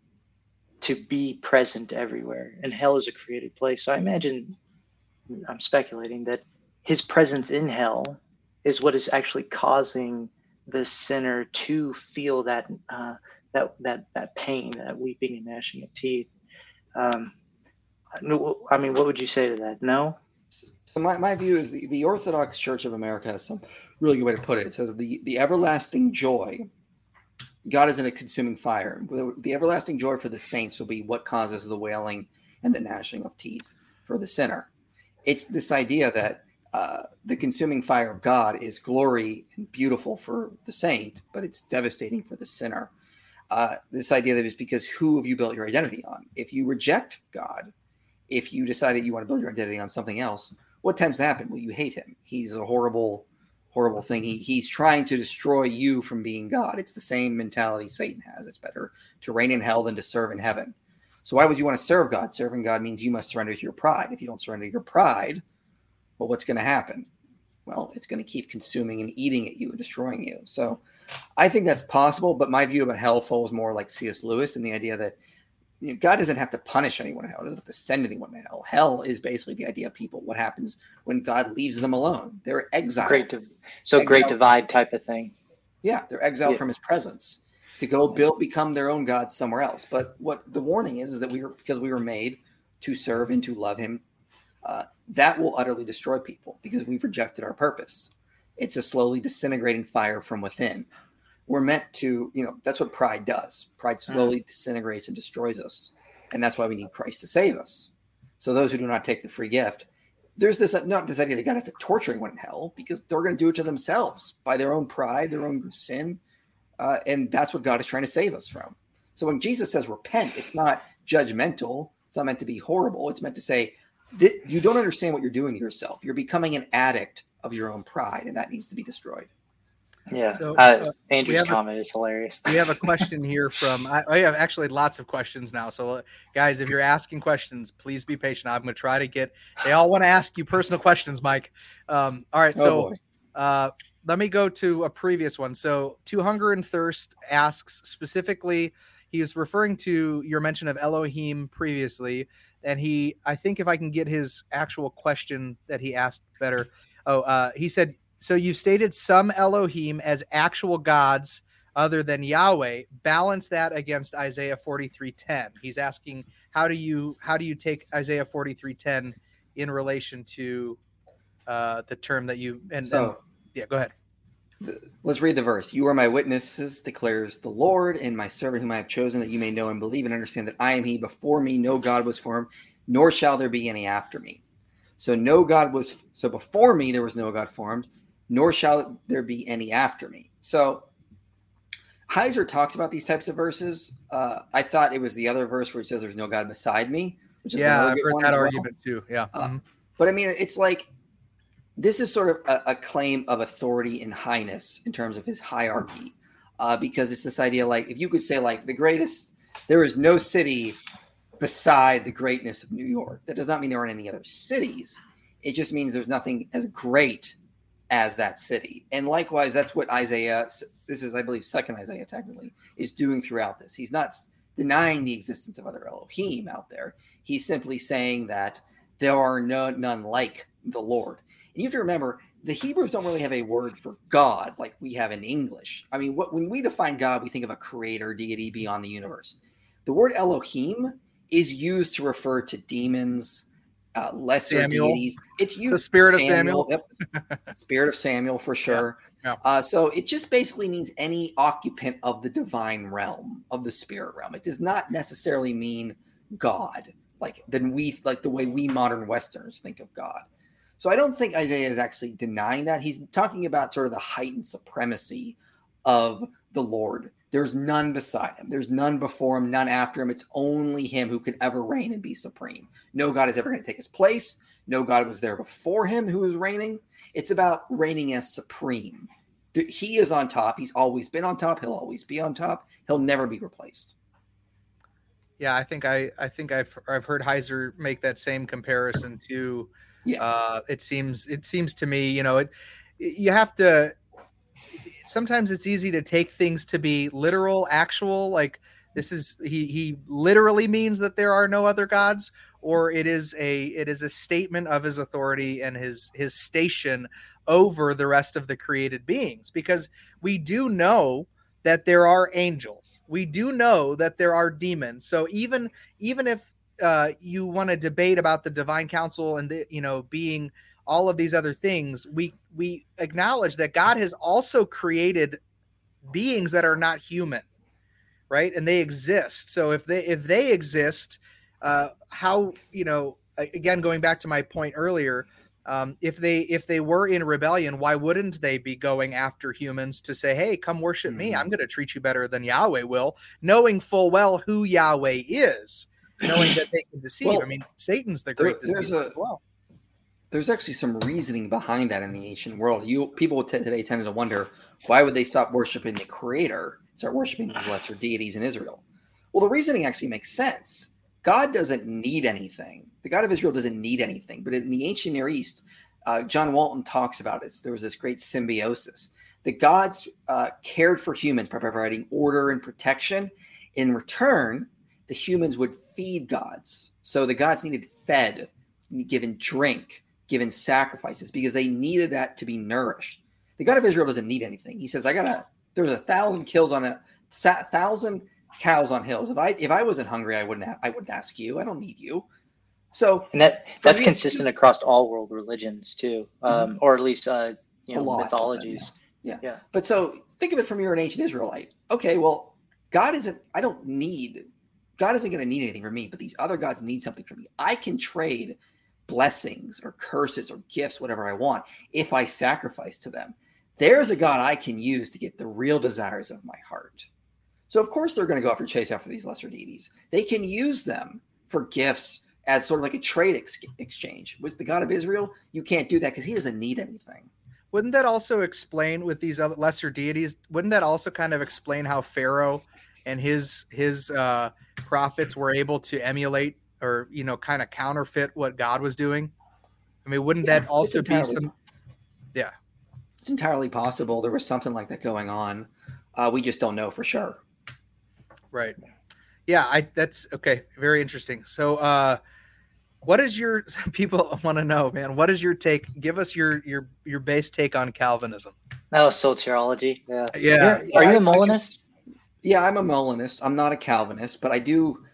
to be present everywhere and hell is a created place. So i imagine i'm speculating that his presence in hell is what is actually causing the sinner to feel that uh, that that that pain that weeping and gnashing of teeth. Um, I mean, what would you say to that? No. So my, my view is the, the Orthodox Church of America has some really good way to put it. It says the, the everlasting joy, God is in a consuming fire. The, everlasting joy for the saints will be what causes the wailing and the gnashing of teeth for the sinner. It's this idea that uh, the consuming fire of God is glory and beautiful for the saint, but it's devastating for the sinner. Uh, this idea that it's because who have you built your identity on? If you reject God, if you decided you want to build your identity on something else, what tends to happen? Well, you hate him. He's a horrible, horrible thing. He he's trying to destroy you from being God. It's the same mentality Satan has. It's better to reign in hell than to serve in heaven. So why would you want to serve God? Serving God means you must surrender to your pride. If you don't surrender your pride, well, what's going to happen? Well, it's going to keep consuming and eating at you and destroying you. So I think that's possible, but my view about hell falls more like C.S. Lewis and the idea that you know, God doesn't have to punish anyone in hell. Doesn't have to send anyone to hell. Hell is basically the idea of people. What happens when God leaves them alone? They're exiled. Great, so exiled. great divide type of thing. Yeah, they're exiled yeah. from His presence to go build, become their own God somewhere else. But what the warning is is that we were because we were made to serve and to love Him. Uh, that will utterly destroy people because we've rejected our purpose. It's a slowly disintegrating fire from within we're meant to, you know, that's what pride does. Pride mm. slowly disintegrates and destroys us. And that's why we need Christ to save us. So those who do not take the free gift, there's this not this idea that God has to torture anyone in hell because they're going to do it to themselves by their own pride, their own sin. Uh, and that's what God is trying to save us from. So when Jesus says repent, it's not judgmental. It's not meant to be horrible. It's meant to say, you don't understand what you're doing to yourself. You're becoming an addict of your own pride, and that needs to be destroyed. Yeah. So, uh, uh, Andrew's comment a, is hilarious. we have a question here from, I, I, have actually lots of questions now. So, uh, guys, if you're asking questions, please be patient. I'm going to try to get, they all want to ask you personal questions, Mike. Um, all right. So, oh uh, let me go to a previous one. So, To Hunger and Thirst asks specifically, he is referring to your mention of Elohim previously. And he, I think if I can get his actual question that he asked better. Oh, uh, he said, so you've stated some Elohim as actual gods other than Yahweh. Balance that against Isaiah 43:10. He's asking how do you how do you take Isaiah 43:10 in relation to uh, the term that you and, so, and yeah, go ahead. Let's read the verse. You are my witnesses, declares the Lord, and my servant whom I have chosen, that you may know and believe and understand that I am He. Before me, no God was formed, nor shall there be any after me. So no God was. So before me, there was no God formed, nor shall there be any after me. So Heiser talks about these types of verses. Uh, I thought it was the other verse where it says there's no God beside me. Which is yeah, I've heard that argument well. too. Yeah. Uh, mm-hmm. But I mean, it's like this is sort of a, a, claim of authority and highness in terms of his hierarchy, uh, because it's this idea like if you could say like the greatest, there is no city beside the greatness of New York. That does not mean there aren't any other cities. It just means there's nothing as great as that city. And likewise, that's what Isaiah, this is, I believe, second Isaiah technically, is doing throughout this. He's not denying the existence of other Elohim out there. He's simply saying that there are no, none like the Lord. And you have to remember, the Hebrews don't really have a word for God like we have in English. I mean, what, when we define God, we think of a creator deity beyond the universe. The word Elohim is used to refer to demons, uh, lesser Samuel. deities. It's you, the spirit Samuel, of Samuel. Yep. spirit of Samuel for sure. Yeah. Yeah. Uh, so it just basically means any occupant of the divine realm of the spirit realm. It does not necessarily mean God, like then we like the way we modern Westerners think of God. So I don't think Isaiah is actually denying that. He's talking about sort of the heightened supremacy of the Lord there's none beside him. There's none before him, none after him. It's only him who can ever reign and be supreme. No God is ever going to take his place. No God was there before him who is reigning. It's about reigning as supreme. He is on top. He's always been on top. He'll always be on top. He'll never be replaced. Yeah, I think I I think I've I've heard Heiser make that same comparison to. Yeah. Uh, it seems it seems to me, you know, it you have to sometimes it's easy to take things to be literal, actual, like this is he he literally means that there are no other gods or it is a it is a statement of his authority and his his station over the rest of the created beings because we do know that there are angels. We do know that there are demons. So even even if uh, you want to debate about the divine council and the you know being all of these other things, we we acknowledge that God has also created beings that are not human, right? And they exist. So if they if they exist, uh, how you know again going back to my point earlier, um, if they if they were in rebellion, why wouldn't they be going after humans to say, "Hey, come worship mm-hmm. me. I'm going to treat you better than Yahweh will," knowing full well who Yahweh is. knowing that they can deceive. Well, I mean, Satan's the great there, there's a, well. There's actually some reasoning behind that in the ancient world. You people today tend to wonder why would they stop worshiping the Creator, start worshiping these lesser deities in Israel? Well, the reasoning actually makes sense. God doesn't need anything. The God of Israel doesn't need anything. But in the ancient Near East, uh, John Walton talks about it. There was this great symbiosis. The gods uh, cared for humans by providing order and protection. In return, the humans would feed gods. So the gods needed fed, given drink, given sacrifices because they needed that to be nourished. The God of Israel doesn't need anything. He says, "I got a there's a thousand kills on a thousand cows on hills. If I if I wasn't hungry, I wouldn't have, I wouldn't ask you. I don't need you." So and that that's me, consistent across all world religions too, um, mm-hmm. or at least uh, you know mythologies. Them, yeah. yeah, yeah. But so think of it from you're an ancient Israelite. Okay, well, God isn't. I don't need God isn't going to need anything from me, but these other gods need something from me. I can trade blessings or curses or gifts, whatever I want, if I sacrifice to them. There's a God I can use to get the real desires of my heart. So, of course, they're going to go after chase after these lesser deities. They can use them for gifts as sort of like a trade ex- exchange. With the God of Israel, you can't do that because he doesn't need anything. Wouldn't that also explain with these other lesser deities? Wouldn't that also kind of explain how Pharaoh and his his uh, prophets were able to emulate or you know kind of counterfeit what God was doing? I mean, wouldn't yeah, that also be some? Yeah, it's entirely possible there was something like that going on. Uh, we just don't know for sure. Right. Yeah, I that's okay. Very interesting. So, uh, what is your people want to know, man? What is your take? Give us your your your base take on Calvinism. That was soteriology. Yeah. Yeah. Are, are you a Molinist? Yeah, I'm a Molinist. I'm not a Calvinist, but I do.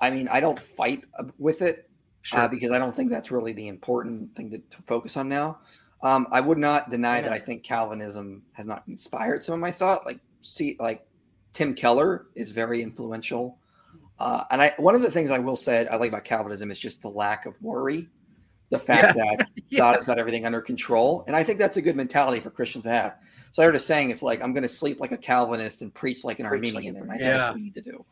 I mean, I don't fight with it uh, sure. uh, because I don't think that's really the important thing to, to focus on now. Um, I would not deny yeah. that I think Calvinism has not inspired some of my thought. Like, see, like Tim Keller is very influential. Uh, and I, one of the things I will say I like about Calvinism is just the lack of worry, the fact yeah. that yeah. God has got everything under control, and I think that's a good mentality for Christians to have. So I heard a saying, it's like I'm going to sleep like a Calvinist and preach like an preach Arminian, like and I think yeah. that's what we need to do.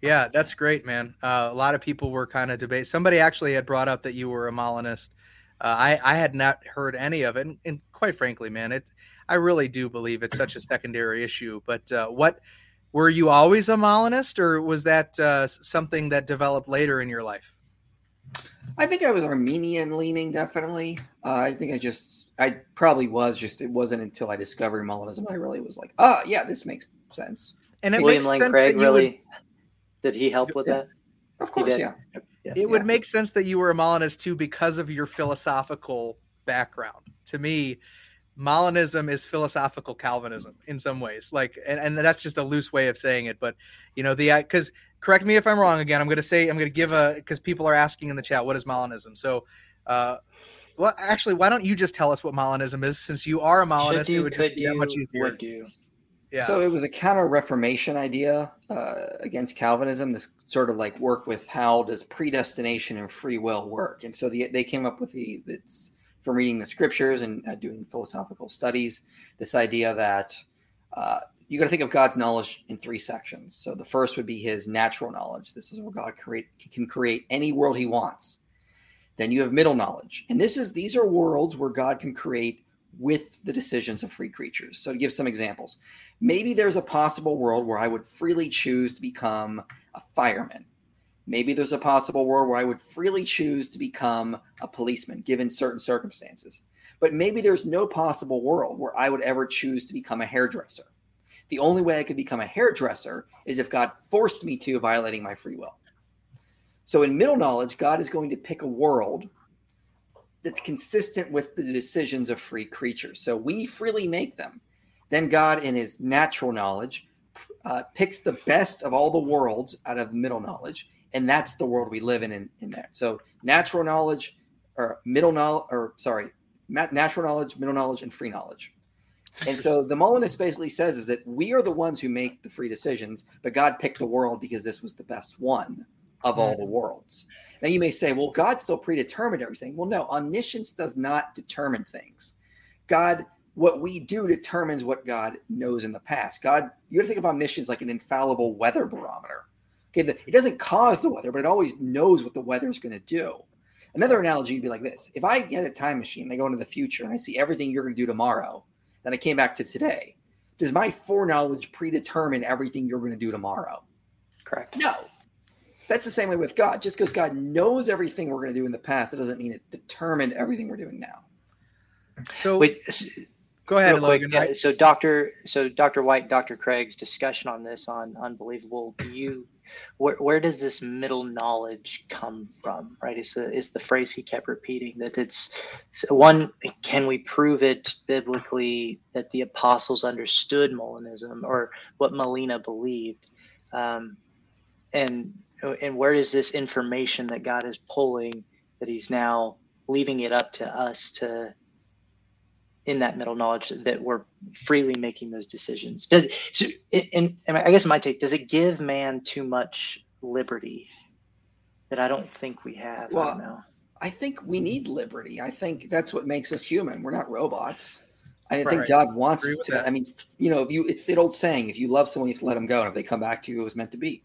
Yeah, that's great, man. Uh, a lot of people were kind of debate. Somebody actually had brought up that you were a Molinist. Uh, I I had not heard any of it, and, and, quite frankly, man, it I really do believe it's such a secondary issue. But uh, what were you always a Molinist, or was that uh, something that developed later in your life? I think I was Arminian leaning, definitely. Uh, I think I just I probably was just it wasn't until I discovered Molinism I really was like, oh yeah, this makes sense. And it William Lane Craig really would, did he help with that? Of course, yeah. yeah. It yeah. would make sense that you were a Molinist too because of your philosophical background. To me, Molinism is philosophical Calvinism in some ways. Like, and, and that's just a loose way of saying it. But you know, the because correct me if I'm wrong. Again, I'm going to say I'm going to give a because people are asking in the chat what is Molinism. So, uh, well, actually, why don't you just tell us what Molinism is, since you are a Molinist? Do, it would just be that much easier. Do. Yeah. So it was a counter Reformation idea uh, against Calvinism. This sort of like work with how does predestination and free will work, and so the, they came up with the it's from reading the scriptures and uh, doing philosophical studies. This idea that uh, you got to think of God's knowledge in three sections. So the first would be His natural knowledge. This is where God create can create any world He wants. Then you have middle knowledge. And this is these are worlds where God can create with the decisions of free creatures. So to give some examples, maybe there's a possible world where I would freely choose to become a fireman. Maybe there's a possible world where I would freely choose to become a policeman given certain circumstances. But maybe there's no possible world where I would ever choose to become a hairdresser. The only way I could become a hairdresser is if God forced me to, violating my free will. So in middle knowledge, God is going to pick a world that's consistent with the decisions of free creatures. So we freely make them. Then God, in his natural knowledge, uh, picks the best of all the worlds out of middle knowledge. And that's the world we live in in, in there. So natural knowledge or middle knowledge, or sorry, natural knowledge, middle knowledge, and free knowledge. And so the Molinist basically says is that we are the ones who make the free decisions, but God picked the world because this was the best one of all mm-hmm. the worlds. Now you may say, well, God still predetermined everything. Well, no, omniscience does not determine things. God, what we do determines what God knows in the past. God, you got to think of omniscience like an infallible weather barometer. Okay, the, it doesn't cause the weather, but it always knows what the weather is going to do. Another analogy would be like this: If I had a time machine, and I go into the future and I see everything you're going to do tomorrow, then I came back to today. Does my foreknowledge predetermine everything you're going to do tomorrow? Correct. No. That's the same way with God. Just because God knows everything we're going to do in the past, it doesn't mean it determined everything we're doing now. So Wait, go ahead, Logan. Quick, yeah, so Dr. So Dr. White, Dr. Craig's discussion on this on Unbelievable. Do you where, where does this middle knowledge come from right is the, is the phrase he kept repeating that it's one can we prove it biblically that the apostles understood molinism or what molina believed um, and and where is this information that god is pulling that he's now leaving it up to us to in that middle knowledge that we're freely making those decisions does so and, and i guess my take does it give man too much liberty that i don't think we have well I, I think we need liberty i think that's what makes us human we're not robots I right. think God wants to. That. I mean, you know, if you it's the old saying: if you love someone, you have to let them go, and if they come back to you, it was meant to be.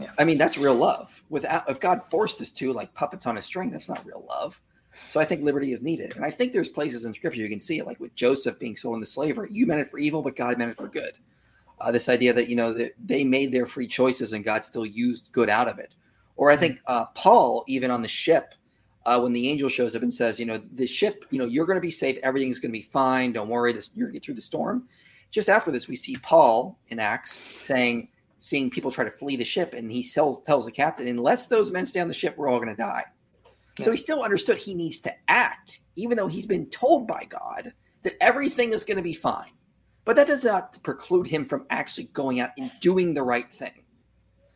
Yeah. I mean, that's real love. Without if God forced us to, like puppets on a string, that's not real love. So I think liberty is needed. And I think there's places in scripture you can see it, like with Joseph being sold into slavery. You meant it for evil, but God meant it for good. Uh, this idea that, you know, that they made their free choices and God still used good out of it. Or I think uh, Paul, even on the ship, uh, when the angel shows up and says, you know, the ship, you know, you're going to be safe. Everything's going to be fine. Don't worry. This, you're going to get through the storm. Just after this, we see Paul in Acts saying, seeing people try to flee the ship. And he tells, tells the captain, unless those men stay on the ship, we're all going to die. So he still understood he needs to act, even though he's been told by God that everything is going to be fine. But that does not preclude him from actually going out and doing the right thing.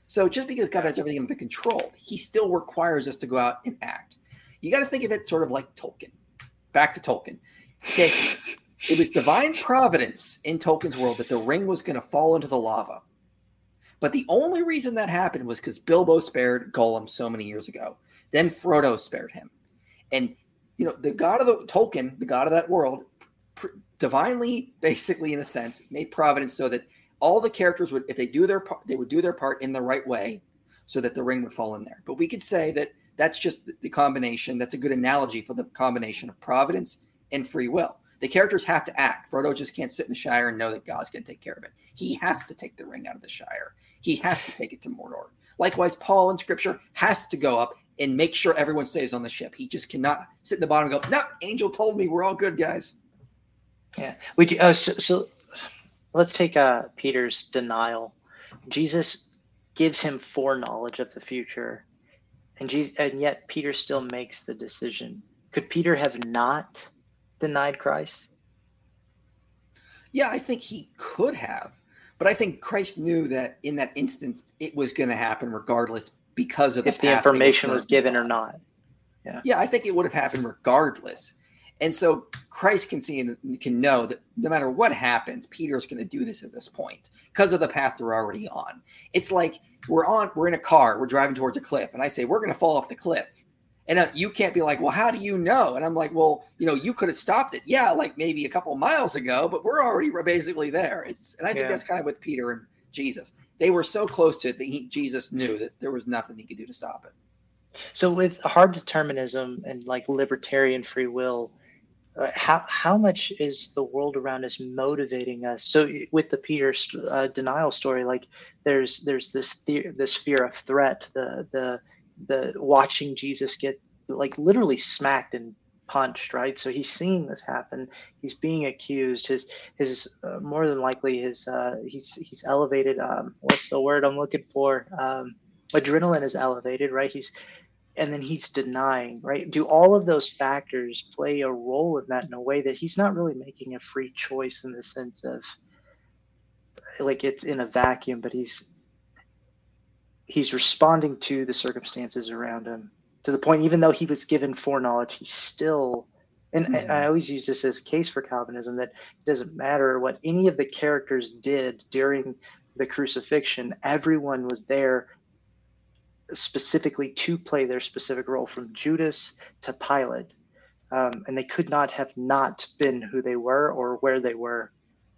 So just because God has everything under control, he still requires us to go out and act. You got to think of it sort of like Tolkien. Back to Tolkien. Okay. it was divine providence in Tolkien's world that the ring was going to fall into the lava. But the only reason that happened was because Bilbo spared Gollum so many years ago. Then Frodo spared him. And, you know, the god of the Tolkien, the god of that world, pr- divinely, basically, in a sense, made providence so that all the characters would, if they do their part, they would do their part in the right way so that the ring would fall in there. But we could say that that's just the combination. That's a good analogy for the combination of providence and free will. The characters have to act. Frodo just can't sit in the Shire and know that God's going to take care of it. He has to take the ring out of the Shire. He has to take it to Mordor. Likewise, Paul in Scripture has to go up and make sure everyone stays on the ship. He just cannot sit in the bottom and go, "No, Angel told me we're all good, guys." Yeah, we uh, so, so let's take uh, Peter's denial. Jesus gives him foreknowledge of the future, and Jesus, and yet Peter still makes the decision. Could Peter have not denied Christ? Yeah, I think he could have, but I think Christ knew that in that instance it was going to happen regardless because of the if the information was given or not. Yeah. Yeah, I think it would have happened regardless. And so Christ can see and can know that no matter what happens, Peter's going to do this at this point because of the path they're already on. It's like we're on, we're in a car, we're driving towards a cliff, and I say we're going to fall off the cliff, and uh, you can't be like, well, how do you know? And I'm like, well, you know, you could have stopped it, yeah, like maybe a couple miles ago, but we're already basically there. It's, and I think yeah. that's kind of with Peter and Jesus they were so close to it that he, Jesus knew that there was nothing he could do to stop it. So with hard determinism and like libertarian free will, uh, how how much is the world around us motivating us? So with the Peter uh, denial story, like there's there's this the- this fear of threat, the the the watching Jesus get like literally smacked and punched, right? So he's seeing this happen. He's being accused. His his uh, more than likely his uh, he's he's elevated. Um, what's the word I'm looking for? Um, adrenaline is elevated, right? He's and then he's denying, right? Do all of those factors play a role in that in a way that he's not really making a free choice in the sense of like it's in a vacuum, but he's he's responding to the circumstances around him to the point even though he was given foreknowledge he still and, mm-hmm. and i always use this as a case for calvinism that it doesn't matter what any of the characters did during the crucifixion everyone was there specifically to play their specific role from judas to pilate um, and they could not have not been who they were or where they were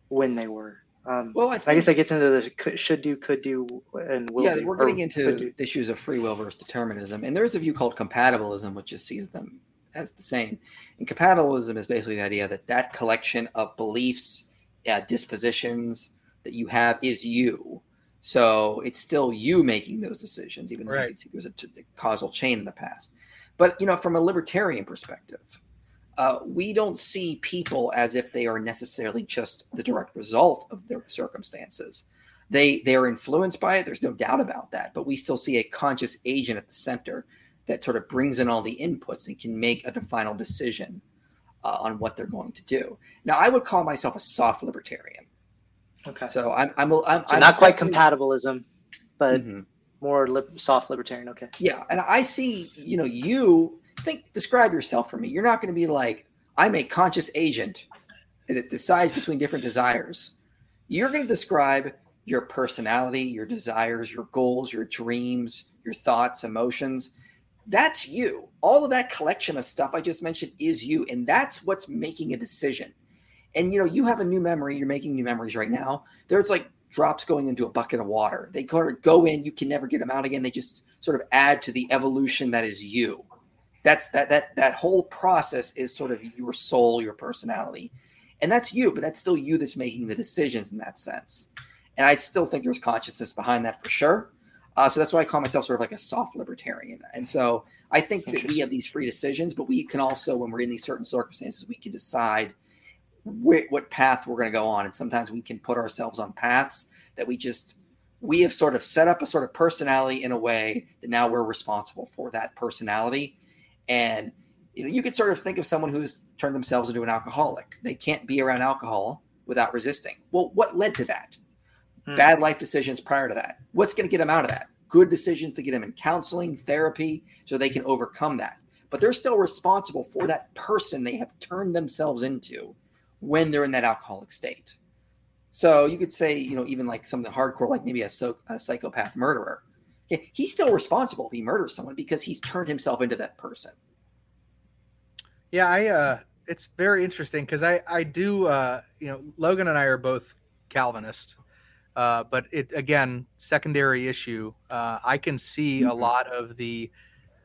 when they were Um, well, I, think, I, guess that gets into the could, should do, could do, and will. Yeah, do, we're getting into issues of free will versus determinism, and there's a view called compatibilism, which just sees them as the same. And compatibilism is basically the idea that that collection of beliefs, uh, dispositions that you have is you. So it's still you making those decisions, even though right. you can see there's a, t- a causal chain in the past. But you know, from a libertarian perspective, uh, we don't see people as if they are necessarily just the direct result of their circumstances. They they are influenced by it. There's no doubt about that. But we still see a conscious agent at the center that sort of brings in all the inputs and can make a final decision uh, on what they're going to do. Now, I would call myself a soft libertarian. Okay. So I'm I'm, I'm, so I'm not quite compatibilism, but mm-hmm. more soft libertarian. Okay. Yeah, and I see you know you think describe yourself for me. You're not going to be like I'm a conscious agent that decides between different desires. You're going to describe your personality, your desires, your goals, your dreams, your thoughts, emotions. That's you. All of that collection of stuff I just mentioned is you, and that's what's making a decision. And you know, you have a new memory. You're making new memories right now. There's like drops going into a bucket of water. They go in. You can never get them out again. They just sort of add to the evolution that is you that's that that that whole process is sort of your soul your personality. And that's you but that's still you that's making the decisions in that sense. And i still think there's consciousness behind that for sure. Uh, so that's why i call myself sort of like a soft libertarian. And so i think that we have these free decisions but we can also when we're in these certain circumstances we can decide wh- what path we're going to go on. And sometimes we can put ourselves on paths that we just we have sort of set up a sort of personality in a way that now we're responsible for that personality and you know, you could sort of think of someone who's turned themselves into an alcoholic. They can't be around alcohol without resisting. Well, what led to that? Hmm. Bad life decisions prior to that. What's going to get them out of that? Good decisions to get them in counseling, therapy, so they can overcome that. But they're still responsible for that person they have turned themselves into when they're in that alcoholic state. So you could say, you know, even like something hardcore, like maybe a, so, a psychopath murderer he's still responsible if he murders someone because he's turned himself into that person. Yeah, I uh it's very interesting because I I do uh you know Logan and I are both Calvinist, uh, but it again secondary issue. Uh, I can see mm-hmm. a lot of the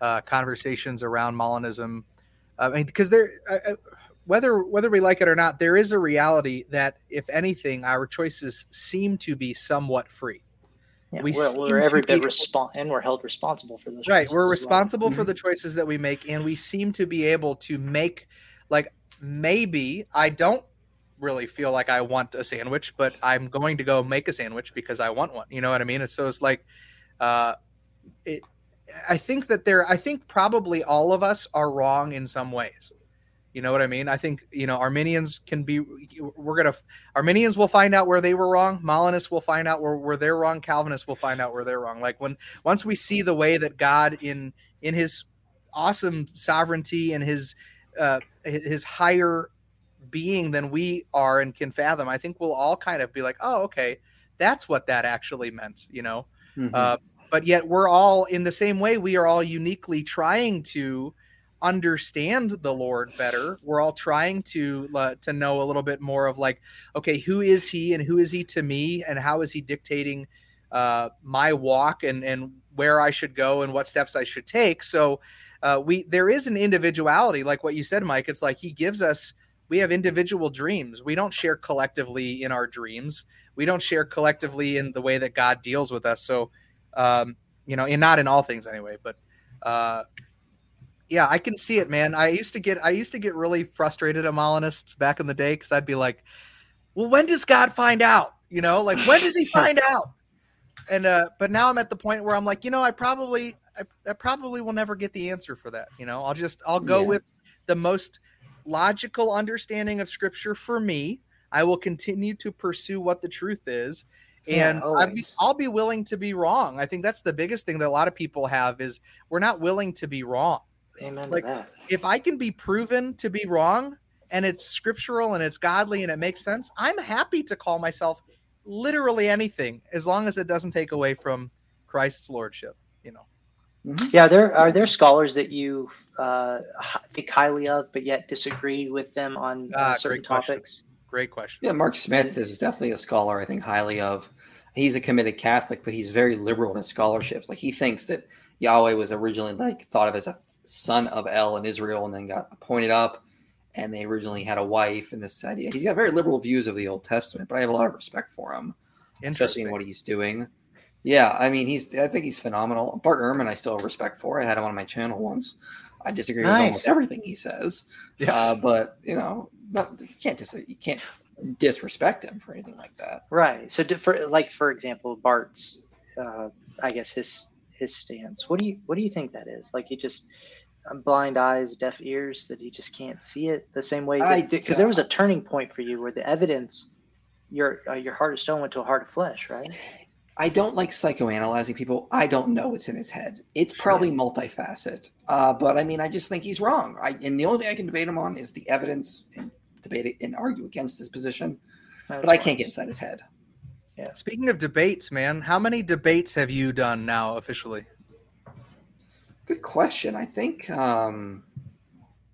uh, conversations around Molinism. I mean, because there, uh, whether whether we like it or not, there is a reality that if anything, our choices seem to be somewhat free. Yeah, we we're, we're every bit respon- and we're held responsible for those. Right, we're responsible well. for mm-hmm. the choices that we make, and we seem to be able to make like maybe I don't really feel like I want a sandwich, but I'm going to go make a sandwich because I want one. You know what I mean? And so it's like, uh, it. I think that there. I think probably all of us are wrong in some ways. You know what I mean? I think you know Arminians can be. We're gonna Arminians will find out where they were wrong. Molinists will find out where, where they're wrong. Calvinists will find out where they're wrong. Like when once we see the way that God in in His awesome sovereignty and His uh, His higher being than we are and can fathom, I think we'll all kind of be like, oh, okay, that's what that actually meant. You know. Mm-hmm. Uh, but yet we're all in the same way. We are all uniquely trying to understand the Lord better. We're all trying to uh, to know a little bit more of like, okay, who is He and who is He to me, and how is He dictating uh, my walk and and where I should go and what steps I should take. So uh, we there is an individuality, like what you said, Mike. It's like He gives us. We have individual dreams. We don't share collectively in our dreams. We don't share collectively in the way that God deals with us. So, um, you know, and not in all things anyway, but uh, yeah, I can see it, man. I used to get I used to get really frustrated at Molinists back in the day because I'd be like, "Well, when does God find out? You know, like when does He find out?" And uh, but now I'm at the point where I'm like, you know, I probably I, I probably will never get the answer for that. You know, I'll just I'll go yeah. with the most logical understanding of Scripture for me. I will continue to pursue what the truth is, and yeah, I'll, be, I'll be willing to be wrong. I think that's the biggest thing that a lot of people have is we're not willing to be wrong Amen like, If I can be proven to be wrong and it's scriptural and it's godly and it makes sense, I'm happy to call myself literally anything as long as it doesn't take away from Christ's lordship, you know. Mm-hmm. Yeah, there are there scholars that you uh, think highly of, but yet disagree with them on, uh, certain topics. Great question. Yeah, Mark Smith is definitely a scholar I think highly of. He's a committed Catholic, but he's very liberal in his scholarships. Like he thinks that Yahweh was originally like thought of as a son of El in Israel and then got appointed up and they originally had a wife and this idea. He's got very liberal views of the Old Testament, but I have a lot of respect for him, especially in what he's doing. Yeah, I mean, he's I think he's phenomenal. Bart Ehrman, I still have respect for. I had him on my channel once. I disagree nice. with almost everything he says, yeah. Uh, but you know, not, you can't dis- you can't disrespect him for anything like that. Right. So, for like for example, Bart's, uh, I guess his his stance. What do you what do you think that is? Like he just blind eyes, deaf ears that he just can't see it the same way. Because there was a turning point for you where the evidence, your uh, your heart of stone went to a heart of flesh, right? I don't like psychoanalyzing people. I don't know what's in his head. It's probably multifaceted. Uh, but I mean, I just think he's wrong. I, and the only thing I can debate him on is the evidence and debate it and argue against his position. That's but I can't get inside his head. Yeah. Speaking of debates, man, how many debates have you done now officially? Good question. I think um,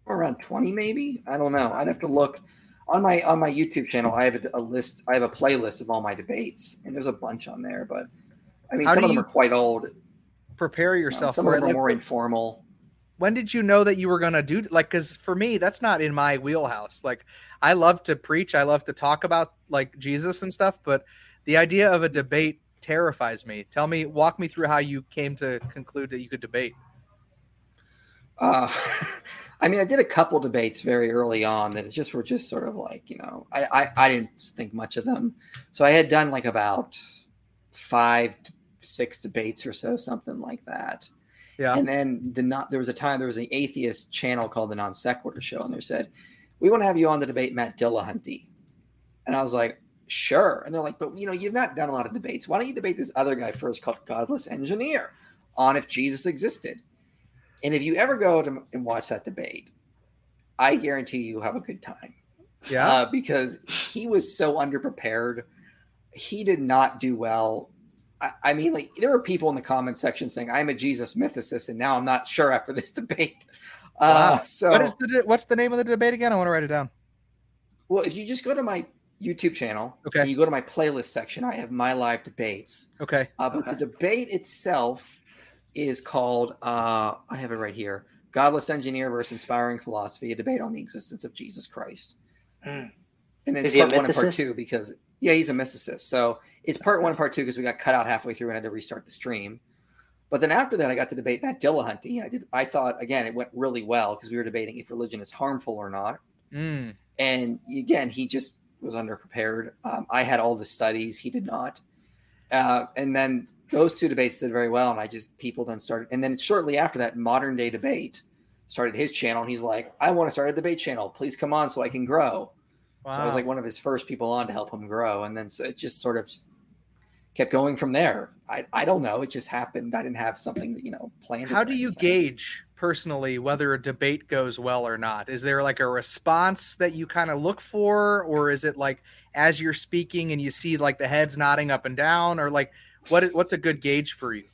around 20 maybe. I don't know. I'd have to look on my on my YouTube channel, I have a, a, list. I have a playlist of all my debates, and there's a bunch on there. But I mean, How some of them are quite old. Prepare yourself. You know, some of them are more informal. When did you know that you were going to do like? Because for me, that's not in my wheelhouse. Like, I love to preach. I love to talk about like Jesus and stuff, but the idea of a debate terrifies me. Tell me, walk me through how you came to conclude that you could debate. Uh, I mean, I did a couple debates very early on that just were just sort of like, you know, I, I, I didn't think much of them. So I had done like about five, six debates or so, something like that. Yeah. And then the not there was a time there was an atheist channel called the Non Sequitur Show, and they said, "We want to have you on the debate Matt Dillahunty," and I was like, "Sure." And they're like, "But you know, you've not done a lot of debates. Why don't you debate this other guy first called Godless Engineer on if Jesus existed?" And if you ever go to and watch that debate, I guarantee you have a good time. Yeah. Uh, because he was so underprepared. He did not do well. I, I, mean, like, there were people in the comment section saying, I'm a Jesus mythicist, and now I'm not sure after this debate. Uh, wow. so, what is the, what's the name of the debate again? I want to write it down. Well, if you just go to my YouTube channel, okay, you go to my playlist section, I have my live debates. Okay. Uh, but okay. the debate itself is called uh, I have it right here. Godless Engineer versus Inspiring Philosophy, a debate on the existence of Jesus Christ. Mm. And it's part one and part two because yeah, he's a mythicist. So it's part one and part two because we got cut out halfway through and had to restart the stream. But then after that, I got to debate Matt Dillahunty. I did. I thought again it went really well because we were debating if religion is harmful or not. Mm. And again, he just was underprepared. Um, I had all the studies; he did not. Uh, and then those two debates did very well, and I just people then started. And then shortly after that, modern day debate started his channel, and he's like, "I want to start a debate channel. Please come on so I can grow." Wow. So I was like one of his first people on to help him grow, and then so it just sort of kept going from there. I I don't know. It just happened. I didn't have something that you know planned. How do you gauge personally whether a debate goes well or not? Is there like a response that you kind of look for, or is it like as you're speaking and you see like the heads nodding up and down, or like what what's a good gauge for you?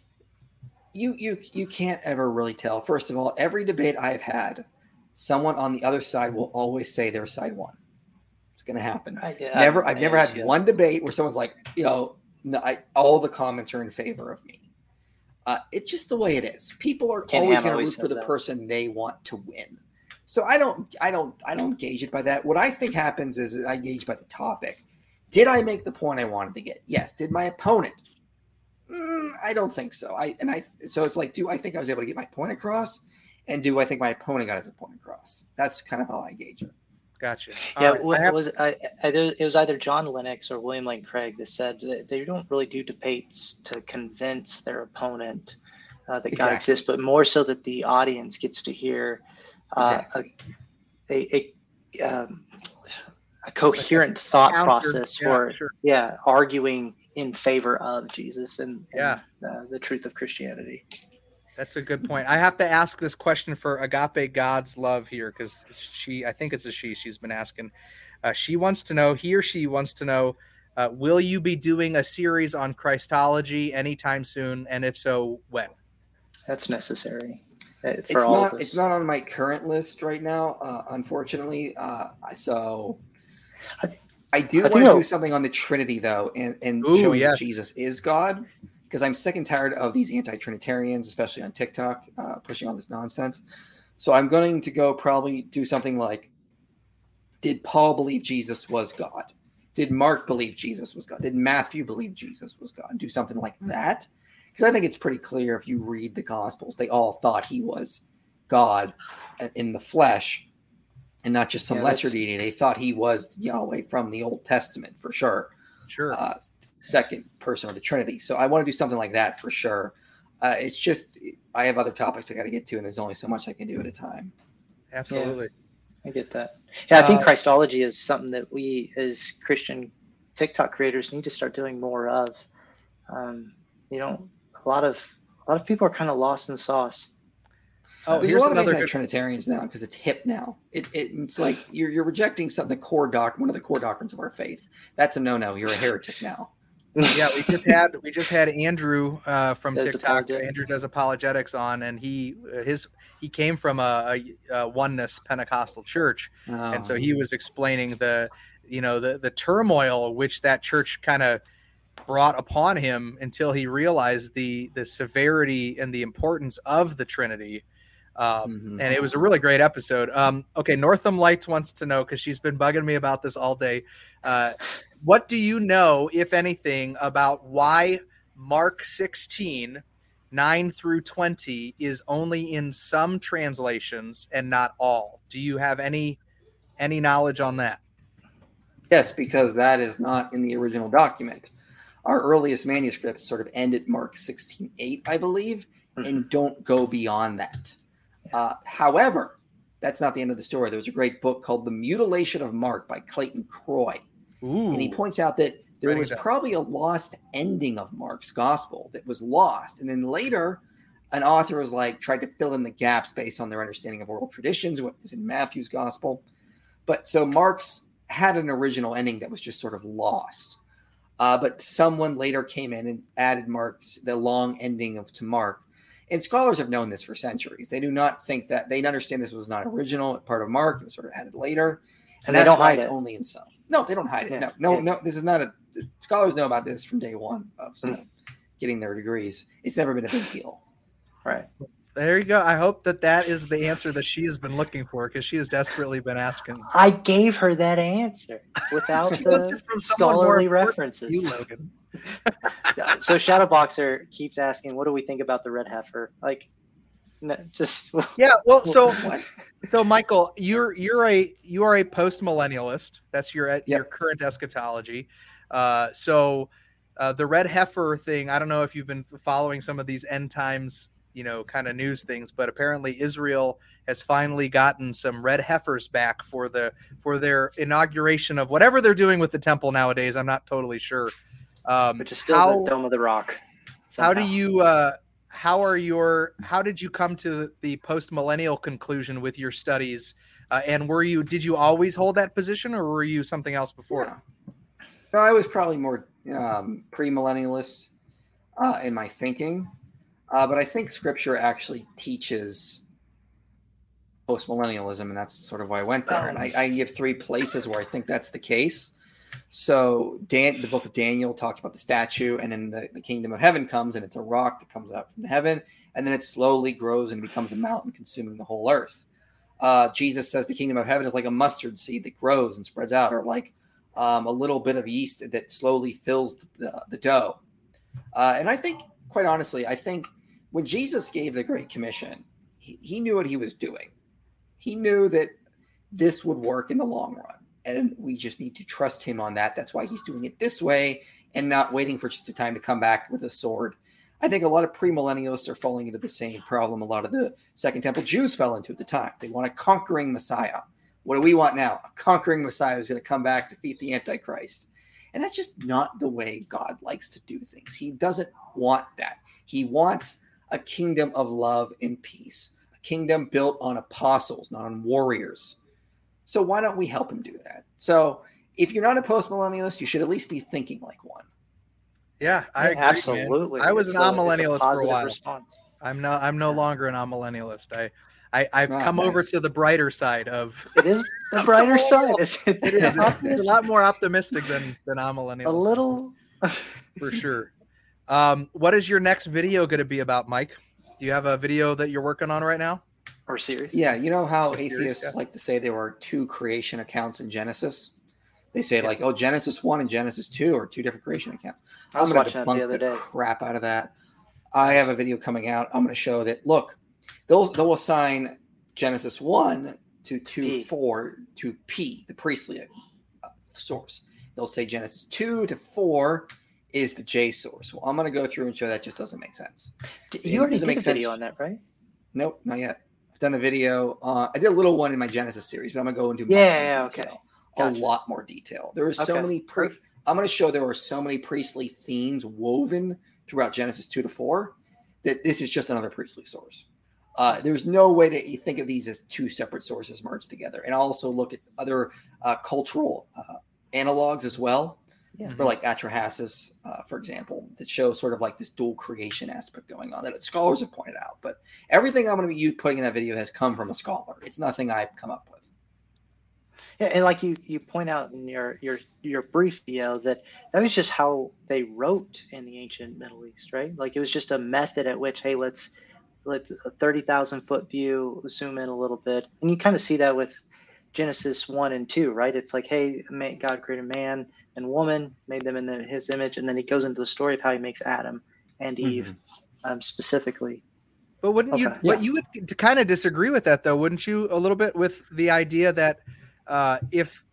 You you you can't ever really tell. First of all, every debate I've had, someone on the other side will always say their side won. It's going to happen. I, yeah, never, I've never had one debate where someone's like, you know, no, I, all the comments are in favor of me. Uh, it's just the way it is. People are Ken always going to root for the that. person they want to win. So I don't, I don't, I don't gauge it by that. What I think happens is I gauge by the topic. Did I make the point I wanted to get? Yes. Did my opponent? Mm, I don't think so. I and I so it's like, do I think I was able to get my point across? And do I think my opponent got his point across? That's kind of how I gauge it. Gotcha. Yeah, right. have... was I, I, it was either John Lennox or William Lane Craig that said that they don't really do debates to convince their opponent uh, that exactly. God exists, but more so that the audience gets to hear uh, exactly. a a, a, um, a coherent like thought counter, process yeah, for sure. yeah arguing in favor of Jesus and, yeah. And, uh, the truth of Christianity. That's a good point. I have to ask this question for Agape God's love here because she, I think it's a she, she's been asking. Uh, she wants to know, he or she wants to know, uh, will you be doing a series on Christology anytime soon? And if so, when? That's necessary. Uh, it's not. It's not on my current list right now, uh, unfortunately. Uh, so, I do want to do something on the Trinity though, and and Ooh, showing yes. that Jesus is God, because I'm sick and tired of these anti-Trinitarians, especially on TikTok, uh, pushing all this nonsense. So I'm going to go probably do something like, did Paul believe Jesus was God? Did Mark believe Jesus was God? Did Matthew believe Jesus was God? Do something like hmm. that, because I think it's pretty clear if you read the Gospels, they all thought he was God in the flesh and not just some yeah, lesser deity. They thought he was Yahweh from the Old Testament for sure. Sure. Uh, second person of the Trinity. So I want to do something like that for sure. Uh, it's just I have other topics I got to get to, and there's only so much I can do at a time. Absolutely, yeah, I get that. Yeah, I think uh, Christology is something that we as Christian TikTok creators need to start doing more of. Um, you know, a lot of a lot of people are kind of lost in sauce. Oh, There's here's a lot another of Trinitarians now because it's hip now. It, it, it's like you're you're rejecting something the core doc one of the core doctrines of our faith. That's a no no. You're a heretic now. Yeah, we just had we just had Andrew uh, from does TikTok. Andrew does apologetics on, and he uh, his he came from a, a, a oneness Pentecostal church, oh. and so he oh. was explaining the you know the the turmoil which that church kind of brought upon him until he realized the the severity and the importance of the Trinity um, mm-hmm. And it was a really great episode. Um, okay, Northam Lights wants to know because she's been bugging me about this all day. Uh, what do you know, if anything, about why Mark 16, 9 through 20 is only in some translations and not all? Do you have any any knowledge on that? Yes, because that is not in the original document. Our earliest manuscripts sort of end at Mark 16, 8, I believe, mm-hmm. and don't go beyond that. Uh, however, that's not the end of the story. There's a great book called The Mutilation of Mark by Clayton Croy. Ooh. And he points out that there was probably a lost ending of Mark's gospel that was lost. And then later, an author was like, tried to fill in the gaps based on their understanding of oral traditions, what is in Matthew's gospel. But so Mark's had an original ending that was just sort of lost. Uh, but someone later came in and added Mark's the long ending of to Mark and scholars have known this for centuries. They do not think that they understand this was not original part of Mark. It was sort of added later, and, and that's why it's it. only in some. No, they don't hide it. Yeah. No, no, yeah. no. This is not a. Scholars know about this from day one of mm. getting their degrees. It's never been a big deal. Right. There you go. I hope that that is the answer that she has been looking for because she has desperately been asking. I gave her that answer without the scholarly references. You, Logan. so Shadowboxer keeps asking, "What do we think about the red heifer?" Like, no, just yeah. Well, so so Michael, you're you're a you are a post millennialist. That's your yep. your current eschatology. Uh, so uh, the red heifer thing. I don't know if you've been following some of these end times, you know, kind of news things, but apparently Israel has finally gotten some red heifers back for the for their inauguration of whatever they're doing with the temple nowadays. I'm not totally sure. Um, Which is still how, the Dome of the Rock. Somehow. How do you? Uh, how are your? How did you come to the post millennial conclusion with your studies? Uh, and were you? Did you always hold that position, or were you something else before? Yeah. No, I was probably more um, pre-millennialist uh, in my thinking, uh, but I think Scripture actually teaches post-millennialism, and that's sort of why I went there. And I, I give three places where I think that's the case. So Dan, the book of Daniel talks about the statue, and then the, the kingdom of heaven comes, and it's a rock that comes out from heaven, and then it slowly grows and becomes a mountain, consuming the whole earth. Uh, Jesus says the kingdom of heaven is like a mustard seed that grows and spreads out, or like um, a little bit of yeast that slowly fills the, the dough. Uh, and I think, quite honestly, I think when Jesus gave the Great Commission, he, he knew what he was doing. He knew that this would work in the long run and we just need to trust him on that. That's why he's doing it this way and not waiting for just a time to come back with a sword. I think a lot of premillennialists are falling into the same problem a lot of the Second Temple Jews fell into at the time. They want a conquering Messiah. What do we want now? A conquering Messiah who's going to come back, defeat the Antichrist. And that's just not the way God likes to do things. He doesn't want that. He wants a kingdom of love and peace, a kingdom built on apostles, not on warriors. So why don't we help him do that? So if you're not a post millennialist, you should at least be thinking like one. Yeah, I agree, absolutely. Man. I was it's an amillennialist for a while. Response. I'm no I'm no longer an amillennialist. I I, I've come nice. over to the brighter side of. It is the brighter side. it is. It's, it's, a lot more optimistic than than amillennials. A little. for sure. Um, what is your next video going to be about, Mike? Do you have a video that you're working on right now? Or series? Yeah, you know how atheists series, yeah. like to say there were two creation accounts in Genesis. They say yeah. like, oh, Genesis one and Genesis two are two different creation accounts. I was I'm watching that the other day. Crap out of that. I have a video coming out. I'm going to show that. Look, they'll they'll assign Genesis one to two P. four to P, the priestly uh, source. They'll say Genesis two to four is the J source. Well, I'm going to go through and show that just doesn't make sense. You already did a video on that, right? Nope, not yet. Done a video. Uh, I did a little one in my Genesis series, but I'm going to go into yeah, yeah okay, gotcha. a lot more detail. There are okay. so many. Pre- I'm going to show there are so many priestly themes woven throughout Genesis two to four that this is just another priestly source. Uh, there's no way that you think of these as two separate sources merged together. And I'll also look at other uh, cultural uh, analogs as well yeah. for like Atrahasis, uh, for example, that show sort of like this dual creation aspect going on that scholars have pointed out. But everything I'm going to be putting in that video has come from a scholar. It's nothing I've come up with. Yeah, and like you you point out in your your your brief video that that was just how they wrote in the ancient Middle East, right? Like it was just a method at which, hey, let's let's a thirty thousand foot view, zoom in a little bit, and you kind of see that with Genesis one and two, right? It's like, hey, God created man and woman, made them in the, his image, and then he goes into the story of how he makes Adam and Eve mm-hmm. um, specifically. But wouldn't okay. you? Yeah. But you would to kind of disagree with that, though, wouldn't you? A little bit with the idea that uh, if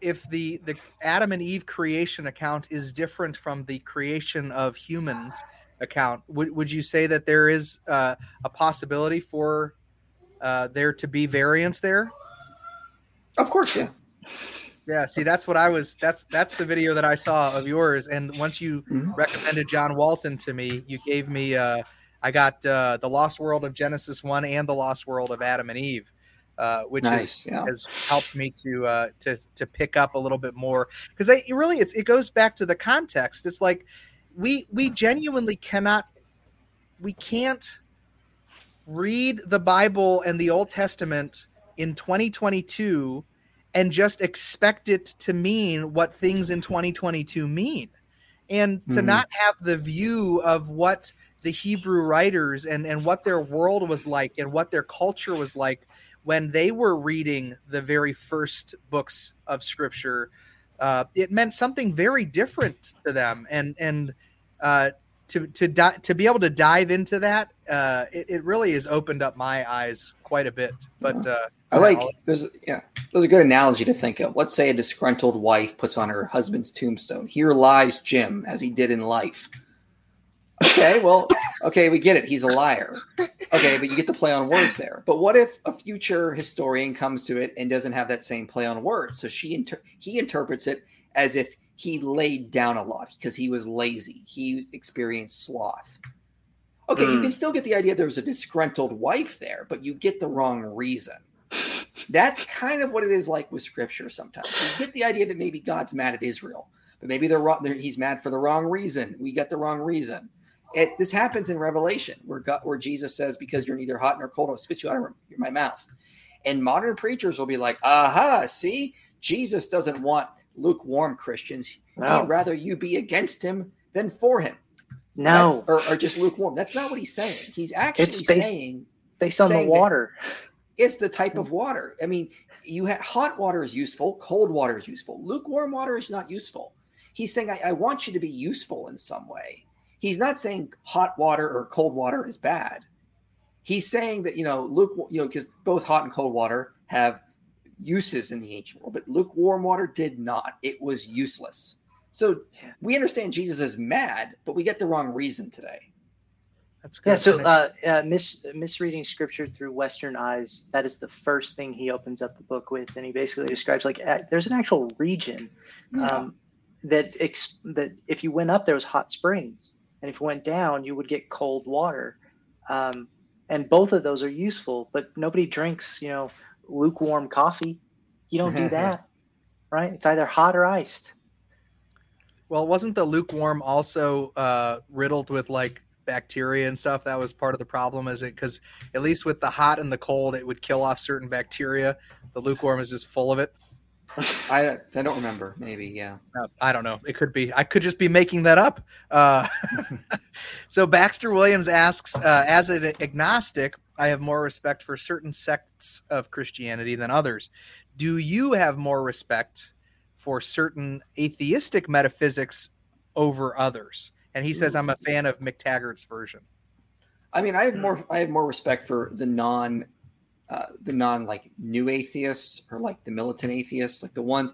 if the the Adam and Eve creation account is different from the creation of humans account, would would you say that there is uh, a possibility for uh, there to be variance there? Of course, yeah. Yeah, see, that's what I was. That's that's the video that I saw of yours. And once you mm-hmm. recommended John Walton to me, you gave me. Uh, I got uh, the Lost World of Genesis one and the Lost World of Adam and Eve, uh, which nice, is, yeah. has helped me to uh, to to pick up a little bit more because it really it's, it goes back to the context. It's like we we genuinely cannot we can't read the Bible and the Old Testament in 2022 and just expect it to mean what things in 2022 mean and to mm-hmm. not have the view of what the hebrew writers and and what their world was like and what their culture was like when they were reading the very first books of scripture uh, it meant something very different to them and and uh, to to di- to be able to dive into that uh, it, it really has opened up my eyes quite a bit but uh, I like there's yeah there's a good analogy to think of. Let's say a disgruntled wife puts on her husband's tombstone. Here lies Jim as he did in life. Okay, well, okay, we get it. He's a liar. Okay, but you get the play on words there. But what if a future historian comes to it and doesn't have that same play on words? So she inter- he interprets it as if he laid down a lot because he was lazy. He experienced sloth. Okay, mm. you can still get the idea there was a disgruntled wife there, but you get the wrong reason. That's kind of what it is like with scripture sometimes. You get the idea that maybe God's mad at Israel, but maybe they're wrong, they're, he's mad for the wrong reason. We get the wrong reason. It, this happens in Revelation where, God, where Jesus says, Because you're neither hot nor cold, I'll spit you out of my mouth. And modern preachers will be like, Aha, see, Jesus doesn't want lukewarm Christians. No. He'd rather you be against him than for him. No. Or, or, just lukewarm. That's not what he's saying. He's actually it's based, saying based on saying the water. It's the type of water. I mean, you have hot water is useful, cold water is useful, lukewarm water is not useful. He's saying, I, I want you to be useful in some way. He's not saying hot water or cold water is bad. He's saying that, you know, luke, you know, because both hot and cold water have uses in the ancient world, but lukewarm water did not. It was useless. So we understand Jesus is mad, but we get the wrong reason today. That's good. Yeah. So, uh, uh, mis- misreading scripture through Western eyes, that is the first thing he opens up the book with. And he basically describes like uh, there's an actual region yeah. um, that, ex- that if you went up, there was hot springs. And if you went down, you would get cold water. Um, and both of those are useful, but nobody drinks, you know, lukewarm coffee. You don't do that, right? It's either hot or iced. Well, wasn't the lukewarm also uh, riddled with like bacteria and stuff. That was part of the problem, is it? Because at least with the hot and the cold, it would kill off certain bacteria. The lukewarm is just full of it. I I don't remember. Maybe yeah. Uh, I don't know. It could be. I could just be making that up. Uh, so Baxter Williams asks, uh, as an agnostic, I have more respect for certain sects of Christianity than others. Do you have more respect for certain atheistic metaphysics over others? And he says, I'm a fan of McTaggart's version. I mean, I have more. I have more respect for the non uh, the non like new atheists or like the militant atheists, like the ones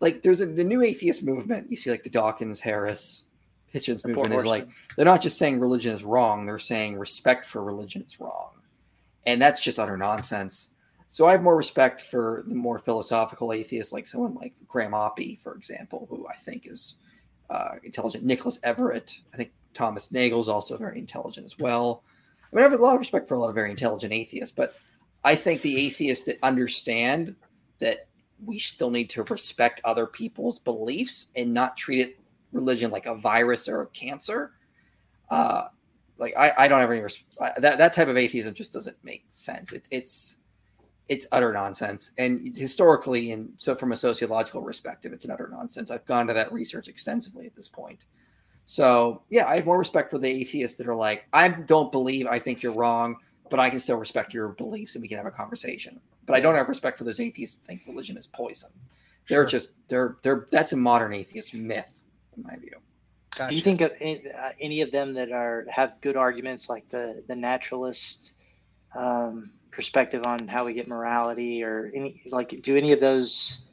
like there's a the new atheist movement. You see like the Dawkins, Harris, Hitchens movement is like they're not just saying religion is wrong; they're saying respect for religion is wrong, and that's just utter nonsense. So I have more respect for the more philosophical atheists, like someone like Graham Oppy, for example, who I think is uh, intelligent. Nicholas Everitt, I think Thomas Nagel is also very intelligent as well. I mean, I have a lot of respect for a lot of very intelligent atheists, but I think the atheists that understand that we still need to respect other people's beliefs and not treat it religion like a virus or a cancer. Uh, like I, I don't have any res- that that type of atheism just doesn't make sense. It, it's it's utter nonsense, and historically, and so from a sociological perspective, it's an utter nonsense. I've gone to that research extensively at this point. So yeah, I have more respect for the atheists that are like, I don't believe, I think you're wrong but I can still respect your beliefs and we can have a conversation. But I don't have respect for those atheists that think religion is poison. They're just they're they're that's a modern atheist myth, in my view. Gotcha. Do you think of any, uh, of them that are have good arguments, like the the naturalist um, perspective on how we get morality, or any like do any of those?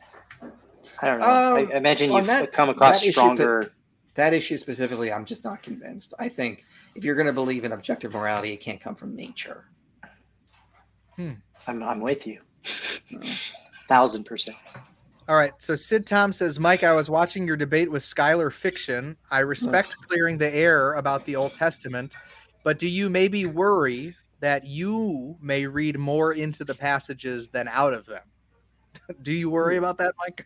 I don't know. Um, I, imagine you've that, come across stronger. Issue, that issue specifically, I'm just not convinced. I think if you're going to believe in objective morality, it can't come from nature. Hmm. I'm, I'm with you. Thousand percent. All right. So Sid Tom says, Mike, I was watching your debate with Skylar Fiction. I respect clearing the air about the Old Testament, but do you maybe worry that you may read more into the passages than out of them? do you worry hmm. about that, Mike?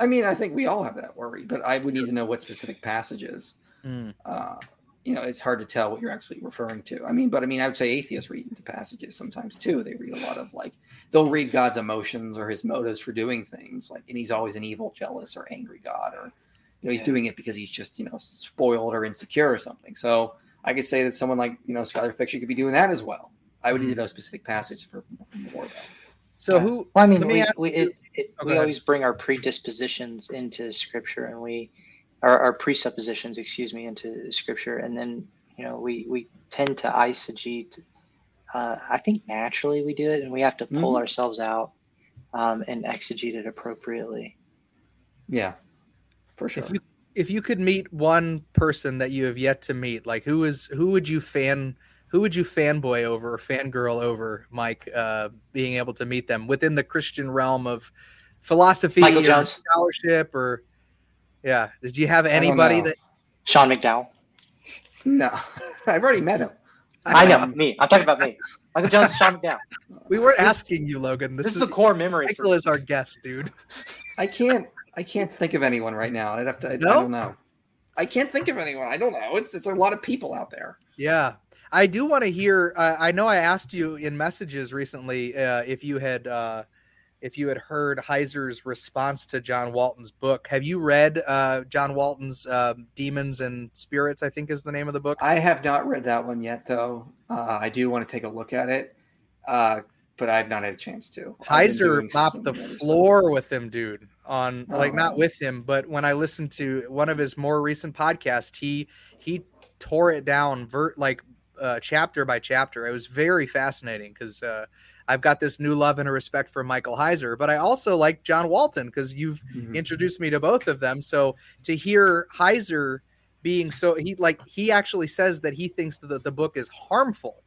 I mean, I think we all have that worry, but I would need to know what specific passages. Mm. Uh, you know, it's hard to tell what you're actually referring to. I mean, but I mean, I would say atheists read into passages sometimes too. They read a lot of like they'll read God's emotions or his motives for doing things, like, and he's always an evil, jealous, or angry God, or you know, he's yeah. doing it because he's just you know spoiled or insecure or something. So I could say that someone like you know Skylar Fiction could be doing that as well. I would need to mm-hmm. know specific passage for more though. So who? Well, I mean, we, we, it, it, oh, we always bring our predispositions into scripture, and we our, our presuppositions, excuse me, into scripture, and then you know we we tend to eisegete. Uh, I think naturally we do it, and we have to pull mm-hmm. ourselves out um, and exegete it appropriately. Yeah, for sure. If you if you could meet one person that you have yet to meet, like who is who would you fan who would you fanboy over or fangirl over, Mike, uh, being able to meet them within the Christian realm of philosophy Michael Jones. scholarship or yeah. Did you have anybody that Sean McDowell? No. I've already met him. I know me. I'm talking about me. Michael Jones, Sean McDowell. We weren't asking you, Logan. This, this is, is, a core memory. Michael is our guest, dude. I can't I can't think of anyone right now. I'd have to I, no? I don't know. I can't think of anyone. I don't know. It's it's a lot of people out there. Yeah. I do want to hear. Uh, I know I asked you in messages recently uh, if you had uh, if you had heard Heiser's response to John Walton's book. Have you read uh, John Walton's um, Demons and Spirits? I think is the name of the book. I have not read that one yet, though. Uh, I do want to take a look at it, uh, but I've not had a chance to. Heiser mopped the floor with him, dude. On like not oh. with him, but when I listened to one of his more recent podcasts, he he tore it down vert like uh, chapter by chapter. It was very fascinating because uh, I've got this new love and a respect for Michael Heiser, but I also like John Walton because you've mm-hmm. introduced me to both of them. So to hear Heiser being so he like he actually says that he thinks that the book is harmful.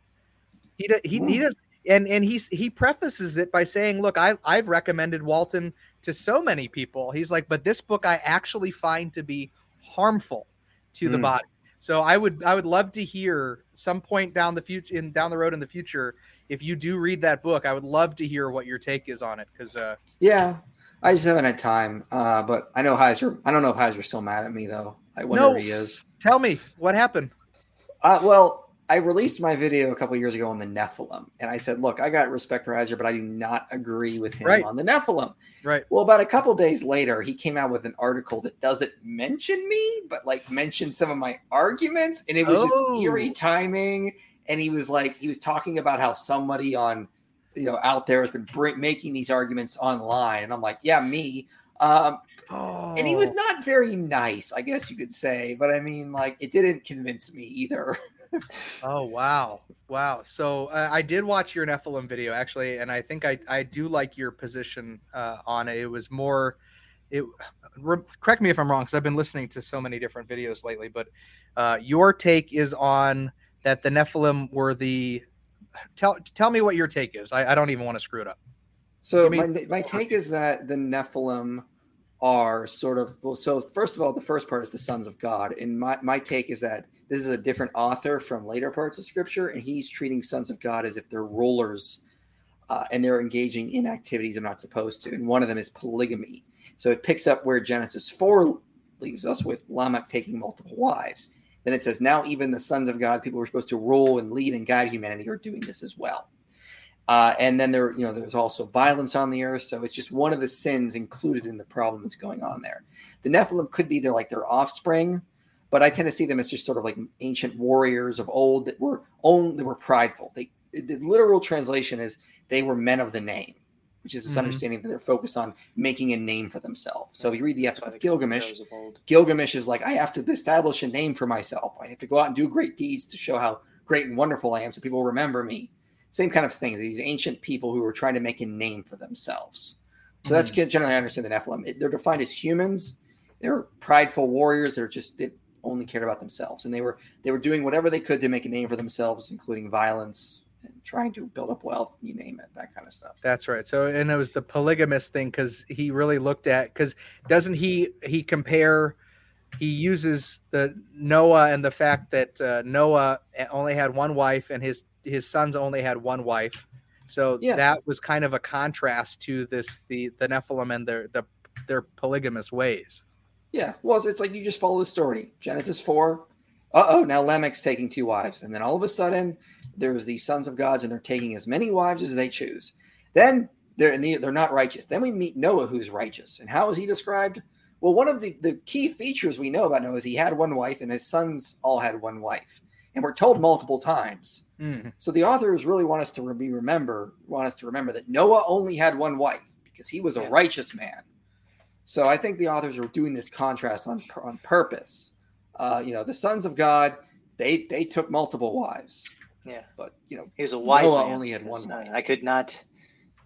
He he, he does and and he's he prefaces it by saying, "Look, I I've recommended Walton to so many people. He's like, but this book I actually find to be harmful to mm. the body." So I would I would love to hear some point down the future in down the road in the future if you do read that book. I would love to hear what your take is on it because uh, yeah, I just haven't had time. Uh, but I know Heiser. I don't know if Heiser's still mad at me though. I wonder no, if he is. Tell me what happened. Uh, well, I released my video a couple years ago on the Nephilim, and I said, "Look, I got respect for Heiser, but I do not agree with him right. on the Nephilim." Right. Well, about a couple days later, he came out with an article that doesn't mention me, but like mentioned some of my arguments, and it was oh. just eerie timing. And he was like, he was talking about how somebody on, you know, out there has been bring, making these arguments online, and I'm like, yeah, me. Um, oh. And he was oh. not very nice, I guess you could say, but I mean, like, it didn't convince me either. oh wow, wow! So uh, I did watch your Nephilim video actually, and I think I I do like your position uh, on it. It was more, it. Re- correct me if I'm wrong, because I've been listening to so many different videos lately. But uh, your take is on that the Nephilim were the. Tell tell me what your take is. I, I don't even want to screw it up. So my my take is that the Nephilim are sort of well so first of all the first part is the sons of god. And my, my take is that this is a different author from later parts of scripture and he's treating sons of god as if they're rulers uh, and they're engaging in activities they're not supposed to. And one of them is polygamy. So it picks up where genesis 4 leaves us with lamech taking multiple wives. Then it says now even the sons of god people who are supposed to rule and lead and guide humanity are doing this as well uh, and then there, you know, there's also violence on the earth. So it's just one of the sins included in the problem that's going on there. The Nephilim could be their like their offspring, but I tend to see them as just sort of like ancient warriors of old that were only they were prideful. They the literal translation is they were men of the name, which is this mm-hmm. understanding that they're focused on making a name for themselves. So if you read the epic of Gilgamesh, Gilgamesh is like, I have to establish a name for myself. I have to go out and do great deeds to show how great and wonderful I am, so people remember me same kind of thing. These ancient people who were trying to make a name for themselves. So mm-hmm. that's generally I understand the Nephilim. They're defined as humans. They're prideful warriors. They're just they only cared about themselves, and they were they were doing whatever they could to make a name for themselves, including violence and trying to build up wealth. You name it, that kind of stuff. That's right. So and it was the polygamous thing because he really looked at because doesn't he he compare he uses the Noah and the fact that uh, Noah only had one wife and his his sons only had one wife. So yeah. that was kind of a contrast to this the the Nephilim and their the their polygamous ways. Yeah, well, it's like you just follow the story. Genesis four. Uh oh, now Lamech's taking two wives, and then all of a sudden there's these sons of gods, and they're taking as many wives as they choose. Then they're the, they're not righteous. Then we meet Noah, who's righteous, and how is he described? Well, one of the, the key features we know about Noah is he had one wife, and his sons all had one wife and we're told multiple times. Mm. So the authors really want us to be remember want us to remember that Noah only had one wife because he was a righteous man. So I think the authors are doing this contrast on on purpose. Uh, you know, the sons of God they they took multiple wives. Yeah, but you know, he was a wise Noah man. only had one wife. I could not.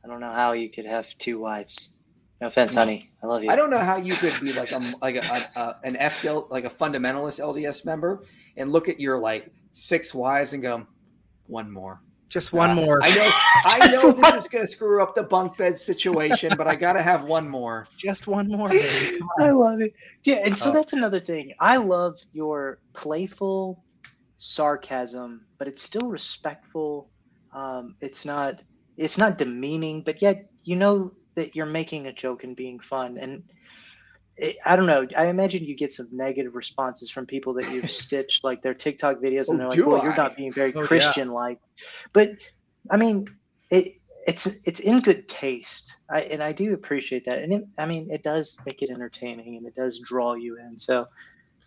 I don't know how you could have two wives. No offense, honey. I love you. I don't know how you could be like a like a, a an FDL like a fundamentalist LDS member and look at your like six wives and go, one more. Just one uh, more. I know I know this is gonna screw up the bunk bed situation, but I gotta have one more. Just one more. I love it. Yeah, and so oh. that's another thing. I love your playful sarcasm, but it's still respectful. Um, it's not it's not demeaning, but yet you know that you're making a joke and being fun. And it, I don't know. I imagine you get some negative responses from people that you've stitched like their TikTok videos, and oh, they're like, "Well, I? you're not being very oh, Christian-like." Yeah. But I mean, it it's it's in good taste, I, and I do appreciate that. And it, I mean, it does make it entertaining, and it does draw you in. So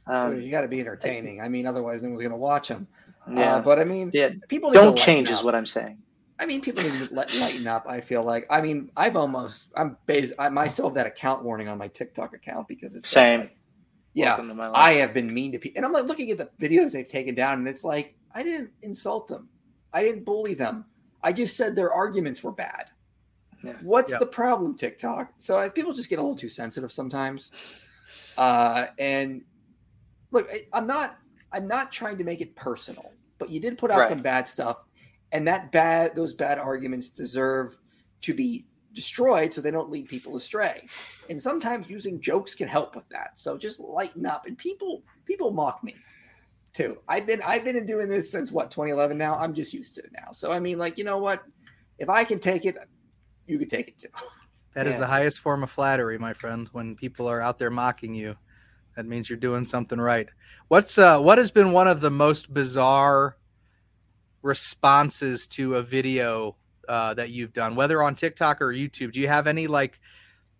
um, you got to be entertaining. I mean, otherwise, no one's going to watch them. Yeah, uh, but I mean, yeah, people don't change, is what I'm saying. I mean, people need to lighten up. I feel like. I mean, I've almost I'm based. I myself that account warning on my TikTok account because it's same. Like, yeah, I have been mean to people, and I'm like looking at the videos they've taken down, and it's like I didn't insult them, I didn't bully them. I just said their arguments were bad. Yeah. What's yep. the problem, TikTok? So I, people just get a little too sensitive sometimes. Uh, and look, I, I'm not. I'm not trying to make it personal, but you did put out right. some bad stuff and that bad those bad arguments deserve to be destroyed so they don't lead people astray. And sometimes using jokes can help with that. So just lighten up. And people people mock me too. I've been i've been doing this since what 2011 now? I'm just used to it now. So i mean like you know what? If i can take it you can take it too. That yeah. is the highest form of flattery my friend when people are out there mocking you. That means you're doing something right. What's uh what has been one of the most bizarre responses to a video uh, that you've done, whether on TikTok or YouTube? Do you have any like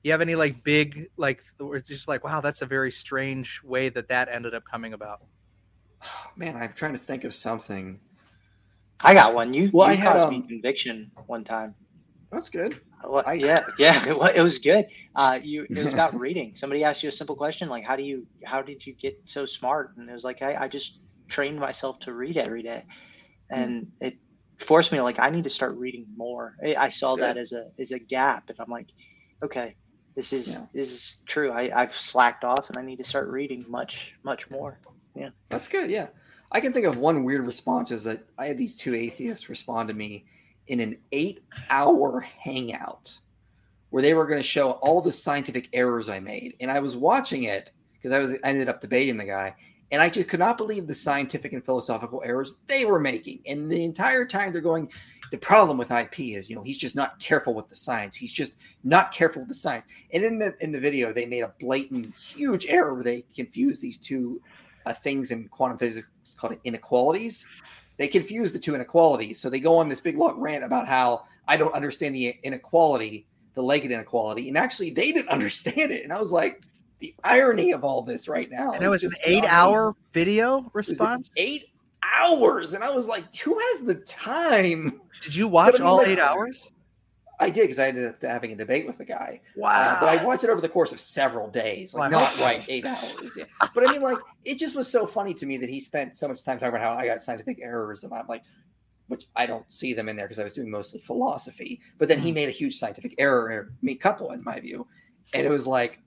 you have any like big like we're just like wow that's a very strange way that that ended up coming about? Man i'm trying to think of something. I got one. You, well, you I had, caused um, me conviction one time. That's good. Well, I, yeah yeah it, it was good. Uh you it was about reading. Somebody asked you a simple question like how do you how did you get so smart? And it was like i, I just trained myself to read every day. And mm. it forced me to like i need to start reading more i, I saw good. that as a as a gap and i'm like okay this is yeah. this is true. I, I've slacked off and I need to start reading much, much more. Yeah. That's good. Yeah. I can think of one weird response is that I had these two atheists respond to me in an eight hour hangout where they were going to show all the scientific errors I made. And I was watching it because I was I ended up debating the guy. And I just could not believe the scientific and philosophical errors they were making. And the entire time they're going, the problem with IP is, you know, he's just not careful with the science. He's just not careful with the science. And in the in the video, they made a blatant, huge error where they confused these two uh, things in quantum physics called inequalities. They confuse the two inequalities. So they go on this big long rant about how I don't understand the inequality, the Leggett inequality, and actually they didn't understand it. And I was like, the irony of all this right now. And it was an eight-hour video response. Eight hours, and I was like, who has the time? Did you watch all like, eight hours? I did because I ended up having a debate with the guy. Wow! Uh, but I watched it over the course of several days, like not right eight hours. Yeah. But I mean, like it just was so funny to me that he spent so much time talking about how I got scientific errors, and I'm like, which I don't see them in there because I was doing mostly philosophy. But then he hmm. made a huge scientific error, me couple in my view, and it was like,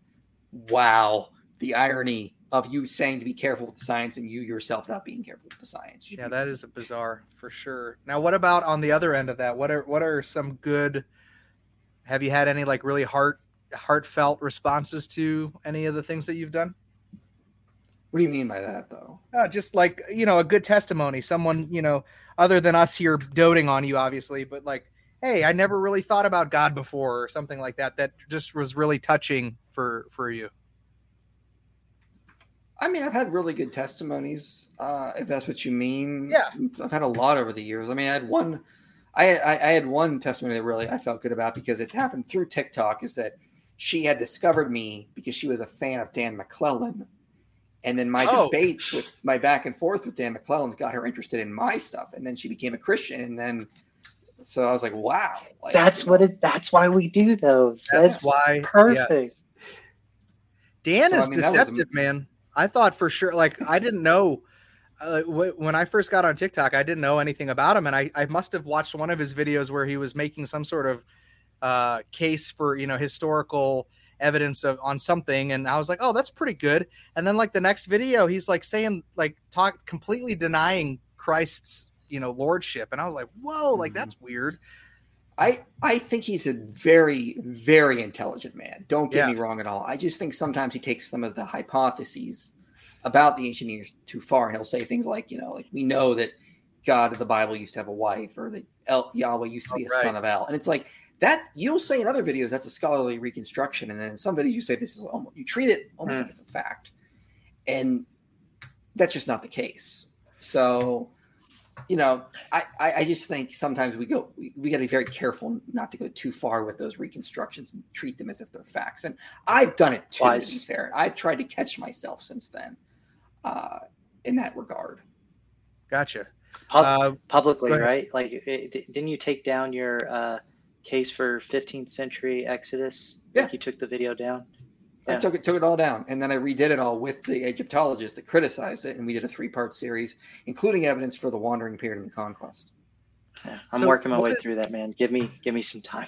wow, the irony of you saying to be careful with the science and you yourself not being careful with the science. Yeah, that is a bizarre for sure. Now, what about on the other end of that? What are what are some good? Have you had any like really heart heartfelt responses to any of the things that you've done? What do you mean by that, though? Uh, just like you know, a good testimony. Someone you know, other than us here doting on you, obviously, but like, hey, I never really thought about God before, or something like that. That just was really touching for for you. I mean, I've had really good testimonies, uh, if that's what you mean. Yeah, I've had a lot over the years. I mean, I had one, I, I, I had one testimony that really I felt good about because it happened through TikTok. Is that she had discovered me because she was a fan of Dan McClellan, and then my oh. debates with my back and forth with Dan McClellan's got her interested in my stuff, and then she became a Christian, and then so I was like, wow, like, that's what it. That's why we do those. That's, that's why perfect. Yeah. Dan so, is I mean, deceptive, a, man. I thought for sure, like I didn't know uh, when I first got on TikTok, I didn't know anything about him, and I, I must have watched one of his videos where he was making some sort of uh, case for you know historical evidence of on something, and I was like, oh, that's pretty good. And then like the next video, he's like saying like talk completely denying Christ's you know lordship, and I was like, whoa, like mm-hmm. that's weird. I I think he's a very very intelligent man. Don't get yeah. me wrong at all. I just think sometimes he takes some of the hypotheses about the ancient years too far, and he'll say things like, you know, like we know that God of the Bible used to have a wife, or that El, Yahweh used to be oh, a right. son of El, and it's like that. You'll say in other videos that's a scholarly reconstruction, and then in some videos you say this is almost you treat it almost mm. like it's a fact, and that's just not the case. So you know, I, I just think sometimes we go, we, we got to be very careful not to go too far with those reconstructions and treat them as if they're facts. And I've done it too, Wise. to be fair. I've tried to catch myself since then uh, in that regard. Gotcha. Pub- uh, publicly, right? Like, it, didn't you take down your uh, case for 15th century Exodus? Yeah. Like you took the video down? I took it took it all down, and then I redid it all with the Egyptologist that criticized it, and we did a three part series, including evidence for the wandering period and the conquest. Yeah, I'm so working my way is, through that, man. Give me give me some time.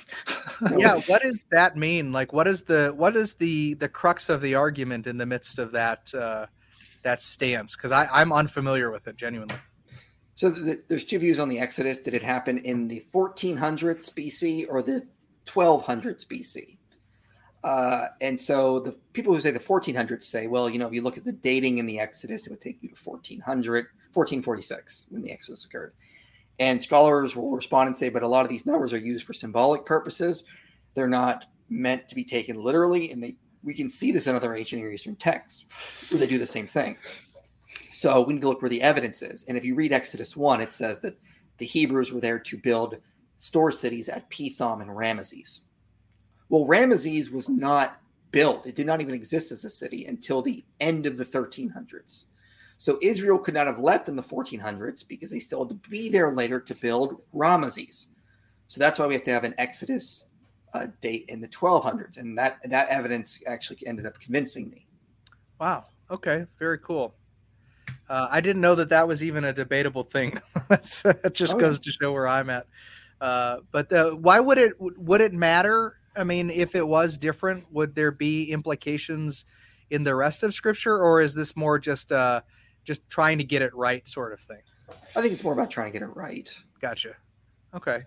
yeah, what does that mean? Like, what is the what is the the crux of the argument in the midst of that uh, that stance? Because I'm unfamiliar with it, genuinely. So the, there's two views on the Exodus. Did it happen in the 1400s BC or the 1200s BC? Uh, and so the people who say the 1400s say, well, you know, if you look at the dating in the Exodus, it would take you to 1400, 1446 when the Exodus occurred. And scholars will respond and say, but a lot of these numbers are used for symbolic purposes. They're not meant to be taken literally. And they we can see this in other ancient Near Eastern texts where they do the same thing. So we need to look where the evidence is. And if you read Exodus 1, it says that the Hebrews were there to build store cities at Pithom and Ramesses. Well, Ramesses was not built, it did not even exist as a city until the end of the 1300s. So Israel could not have left in the 1400s because they still had to be there later to build Ramesses. So that's why we have to have an Exodus uh, date in the 1200s, and that that evidence actually ended up convincing me. Wow. Okay. Very cool. Uh, I didn't know that that was even a debatable thing. that just oh, goes yeah. to show where I'm at. Uh, but the, why would it would it matter? I mean, if it was different, would there be implications in the rest of Scripture, or is this more just uh, just trying to get it right, sort of thing? I think it's more about trying to get it right. Gotcha. Okay.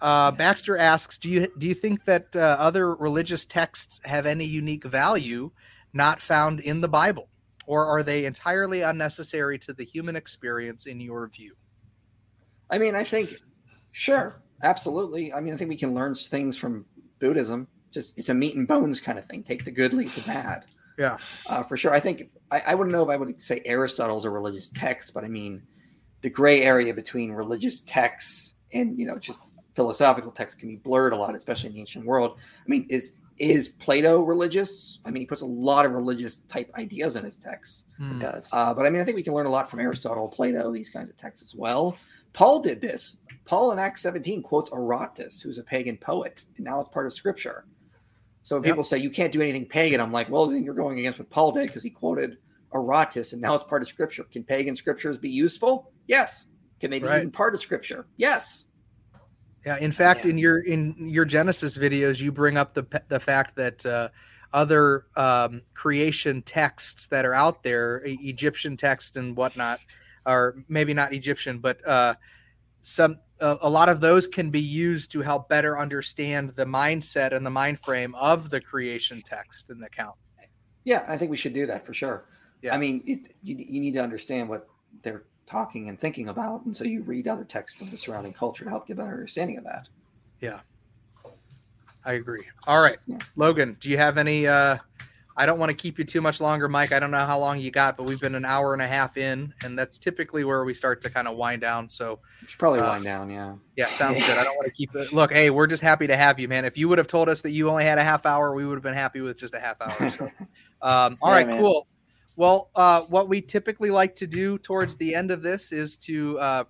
Uh, Baxter asks, do you do you think that uh, other religious texts have any unique value not found in the Bible, or are they entirely unnecessary to the human experience in your view? I mean, I think, sure, absolutely. I mean, I think we can learn things from Buddhism. Just it's a meat and bones kind of thing. Take the good, leave the bad. Yeah, uh, for sure. I think I, I wouldn't know if I would say Aristotle's a religious text, but I mean, the gray area between religious texts and you know just philosophical texts can be blurred a lot, especially in the ancient world. I mean, is is Plato religious? I mean, he puts a lot of religious type ideas in his texts. Hmm. does. Uh, but I mean, I think we can learn a lot from Aristotle, Plato, these kinds of texts as well. Paul did this. Paul in Acts 17 quotes Aratus, who's a pagan poet, and now it's part of scripture. So when yep. people say you can't do anything pagan, I'm like, well, then you're going against what Paul did because he quoted Aratus, and now it's part of scripture. Can pagan scriptures be useful? Yes. Can they be right. even part of scripture? Yes. Yeah, in fact, yeah. in your in your Genesis videos, you bring up the the fact that uh, other um, creation texts that are out there, Egyptian text and whatnot, or maybe not Egyptian, but uh, some uh, a lot of those can be used to help better understand the mindset and the mind frame of the creation text in the account. Yeah, I think we should do that for sure. Yeah. I mean, it, you, you need to understand what they're talking and thinking about. And so you read other texts of the surrounding culture to help get a better understanding of that. Yeah. I agree. All right. Yeah. Logan, do you have any uh I don't want to keep you too much longer, Mike. I don't know how long you got, but we've been an hour and a half in, and that's typically where we start to kind of wind down. So you should probably uh, wind down, yeah. Yeah, sounds good. I don't want to keep it. Look, hey, we're just happy to have you, man. If you would have told us that you only had a half hour, we would have been happy with just a half hour. So, um, all yeah, right, man. cool. Well, uh, what we typically like to do towards the end of this is to uh,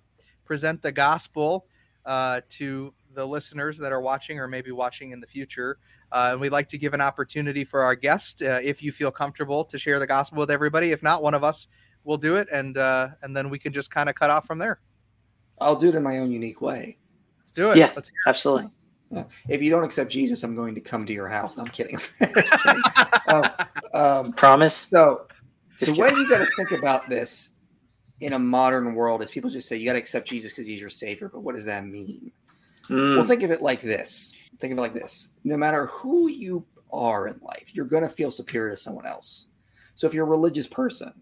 present the gospel uh, to the listeners that are watching or maybe watching in the future. Uh, and we'd like to give an opportunity for our guest, uh, if you feel comfortable, to share the gospel with everybody. If not, one of us will do it, and uh, and then we can just kind of cut off from there. I'll do it in my own unique way. Let's do it. Yeah, Let's absolutely. Yeah. If you don't accept Jesus, I'm going to come to your house. No, I'm kidding. um, um, Promise. So just the way you got to think about this in a modern world is people just say you got to accept Jesus because he's your savior. But what does that mean? Mm. Well, think of it like this. Think of it like this. No matter who you are in life, you're going to feel superior to someone else. So if you're a religious person,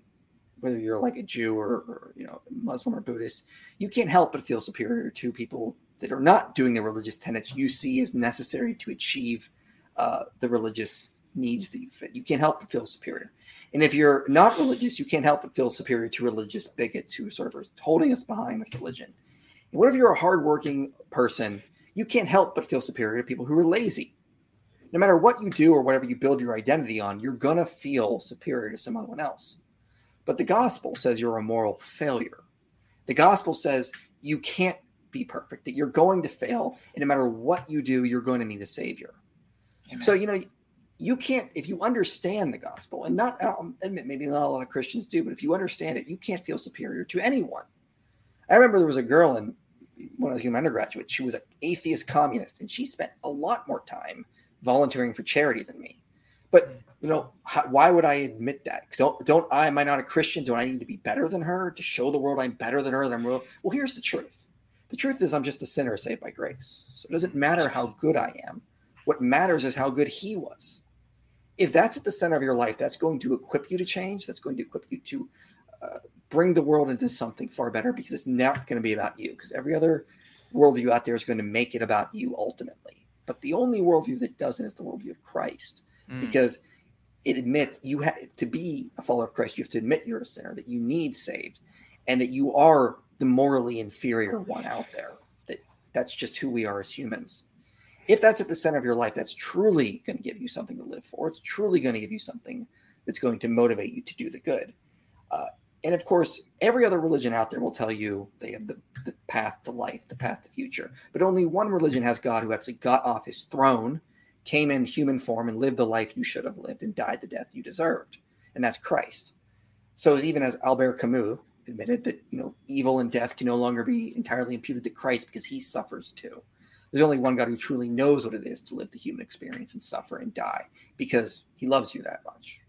whether you're like a Jew or, or you know Muslim or Buddhist, you can't help but feel superior to people that are not doing the religious tenets you see as necessary to achieve uh, the religious needs that you fit. You can't help but feel superior. And if you're not religious, you can't help but feel superior to religious bigots who sort of are holding us behind with religion. And what if you're a hardworking person? You can't help but feel superior to people who are lazy. No matter what you do or whatever you build your identity on, you're going to feel superior to someone else. But the gospel says you're a moral failure. The gospel says you can't be perfect, that you're going to fail. And no matter what you do, you're going to need a savior. Amen. So, you know, you can't if you understand the gospel and not I'll admit maybe not a lot of christians do but if you understand it you can't feel superior to anyone i remember there was a girl in when i was an undergraduate she was an atheist communist and she spent a lot more time volunteering for charity than me. But you know how, why would i admit that? Don't don't i am i not a christian? Don't i need to be better than her to show the world i'm better than her than i'm real? Well here's the truth. The truth is i'm just a sinner saved by grace. So it doesn't matter how good i am. What matters is how good he was. If that's at the center of your life, that's going to equip you to change. That's going to equip you to uh, bring the world into something far better because it's not going to be about you. Because every other worldview out there is going to make it about you ultimately. But the only worldview that doesn't is the worldview of Christ. Mm. Because it admits you have to be a follower of Christ. You have to admit you're a sinner, that you need saved, and that you are the morally inferior one out there. That that's just who we are as humans. If that's at the center of your life, that's truly going to give you something to live for. It's truly going to give you something that's going to motivate you to do the good. Uh, and of course, every other religion out there will tell you they have the, the path to life, the path to future. But only one religion has God who actually got off his throne, came in human form, and lived the life you should have lived and died the death you deserved. And that's Christ. So even as Albert Camus admitted that, you know, evil and death can no longer be entirely imputed to Christ because he suffers too. There's only one God who truly knows what it is to live the human experience and suffer and die because he loves you that much.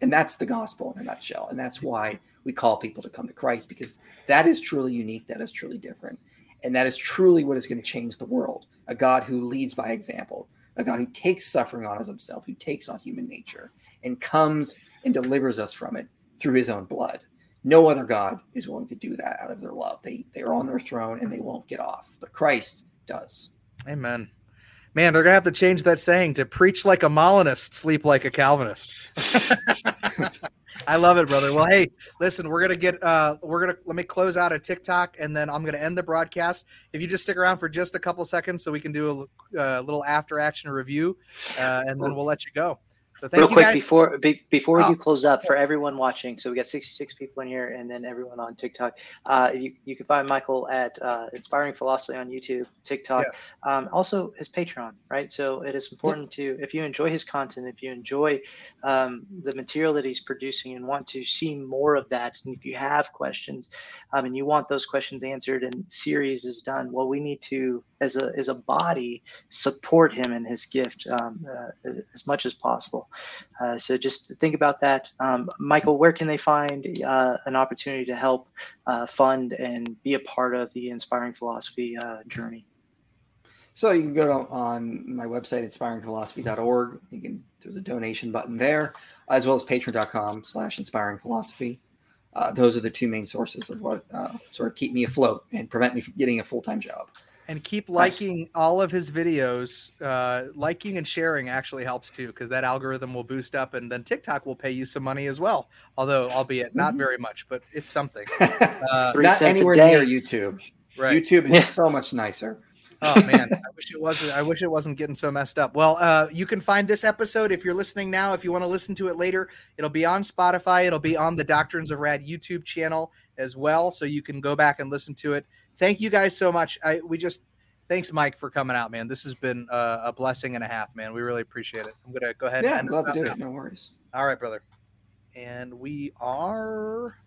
And that's the gospel in a nutshell. And that's why we call people to come to Christ because that is truly unique. That is truly different. And that is truly what is going to change the world. A God who leads by example, a God who takes suffering on as himself, who takes on human nature and comes and delivers us from it through his own blood. No other God is willing to do that out of their love. They they are on their throne and they won't get off. But Christ does. Amen. Man, they're gonna have to change that saying to preach like a Molinist, sleep like a Calvinist. I love it, brother. Well, hey, listen, we're gonna get uh we're gonna let me close out a TikTok and then I'm gonna end the broadcast. If you just stick around for just a couple seconds so we can do a, uh, little after action review, uh, and then we'll let you go. So Real quick guys. before be, before oh. you close up for everyone watching, so we got 66 people in here, and then everyone on TikTok. Uh, you you can find Michael at uh, Inspiring Philosophy on YouTube, TikTok, yes. um, also his Patreon, right? So it is important to if you enjoy his content, if you enjoy um, the material that he's producing, and want to see more of that, and if you have questions, um, and you want those questions answered, and series is done, well, we need to as a as a body support him in his gift um, uh, as much as possible. Uh, so just think about that, um, Michael. Where can they find uh, an opportunity to help uh, fund and be a part of the inspiring philosophy uh, journey? So you can go to, on my website, inspiringphilosophy.org. You can there's a donation button there, as well as patreon.com slash inspiringphilosophy. Uh, those are the two main sources of what uh, sort of keep me afloat and prevent me from getting a full-time job and keep liking nice. all of his videos. Uh, liking and sharing actually helps too, because that algorithm will boost up, and then TikTok will pay you some money as well. Although, albeit not mm-hmm. very much, but it's something. Uh, not anywhere near YouTube. Right. YouTube is so much nicer. Oh man, I wish it wasn't. I wish it wasn't getting so messed up. Well, uh, you can find this episode if you're listening now. If you want to listen to it later, it'll be on Spotify. It'll be on the Doctrines of Rad YouTube channel as well, so you can go back and listen to it thank you guys so much. I we just thanks Mike for coming out, man. This has been a, a blessing and a half, man. We really appreciate it. I'm gonna go ahead. Yeah, and I'm glad to do now. it. No worries. All right, brother. And we are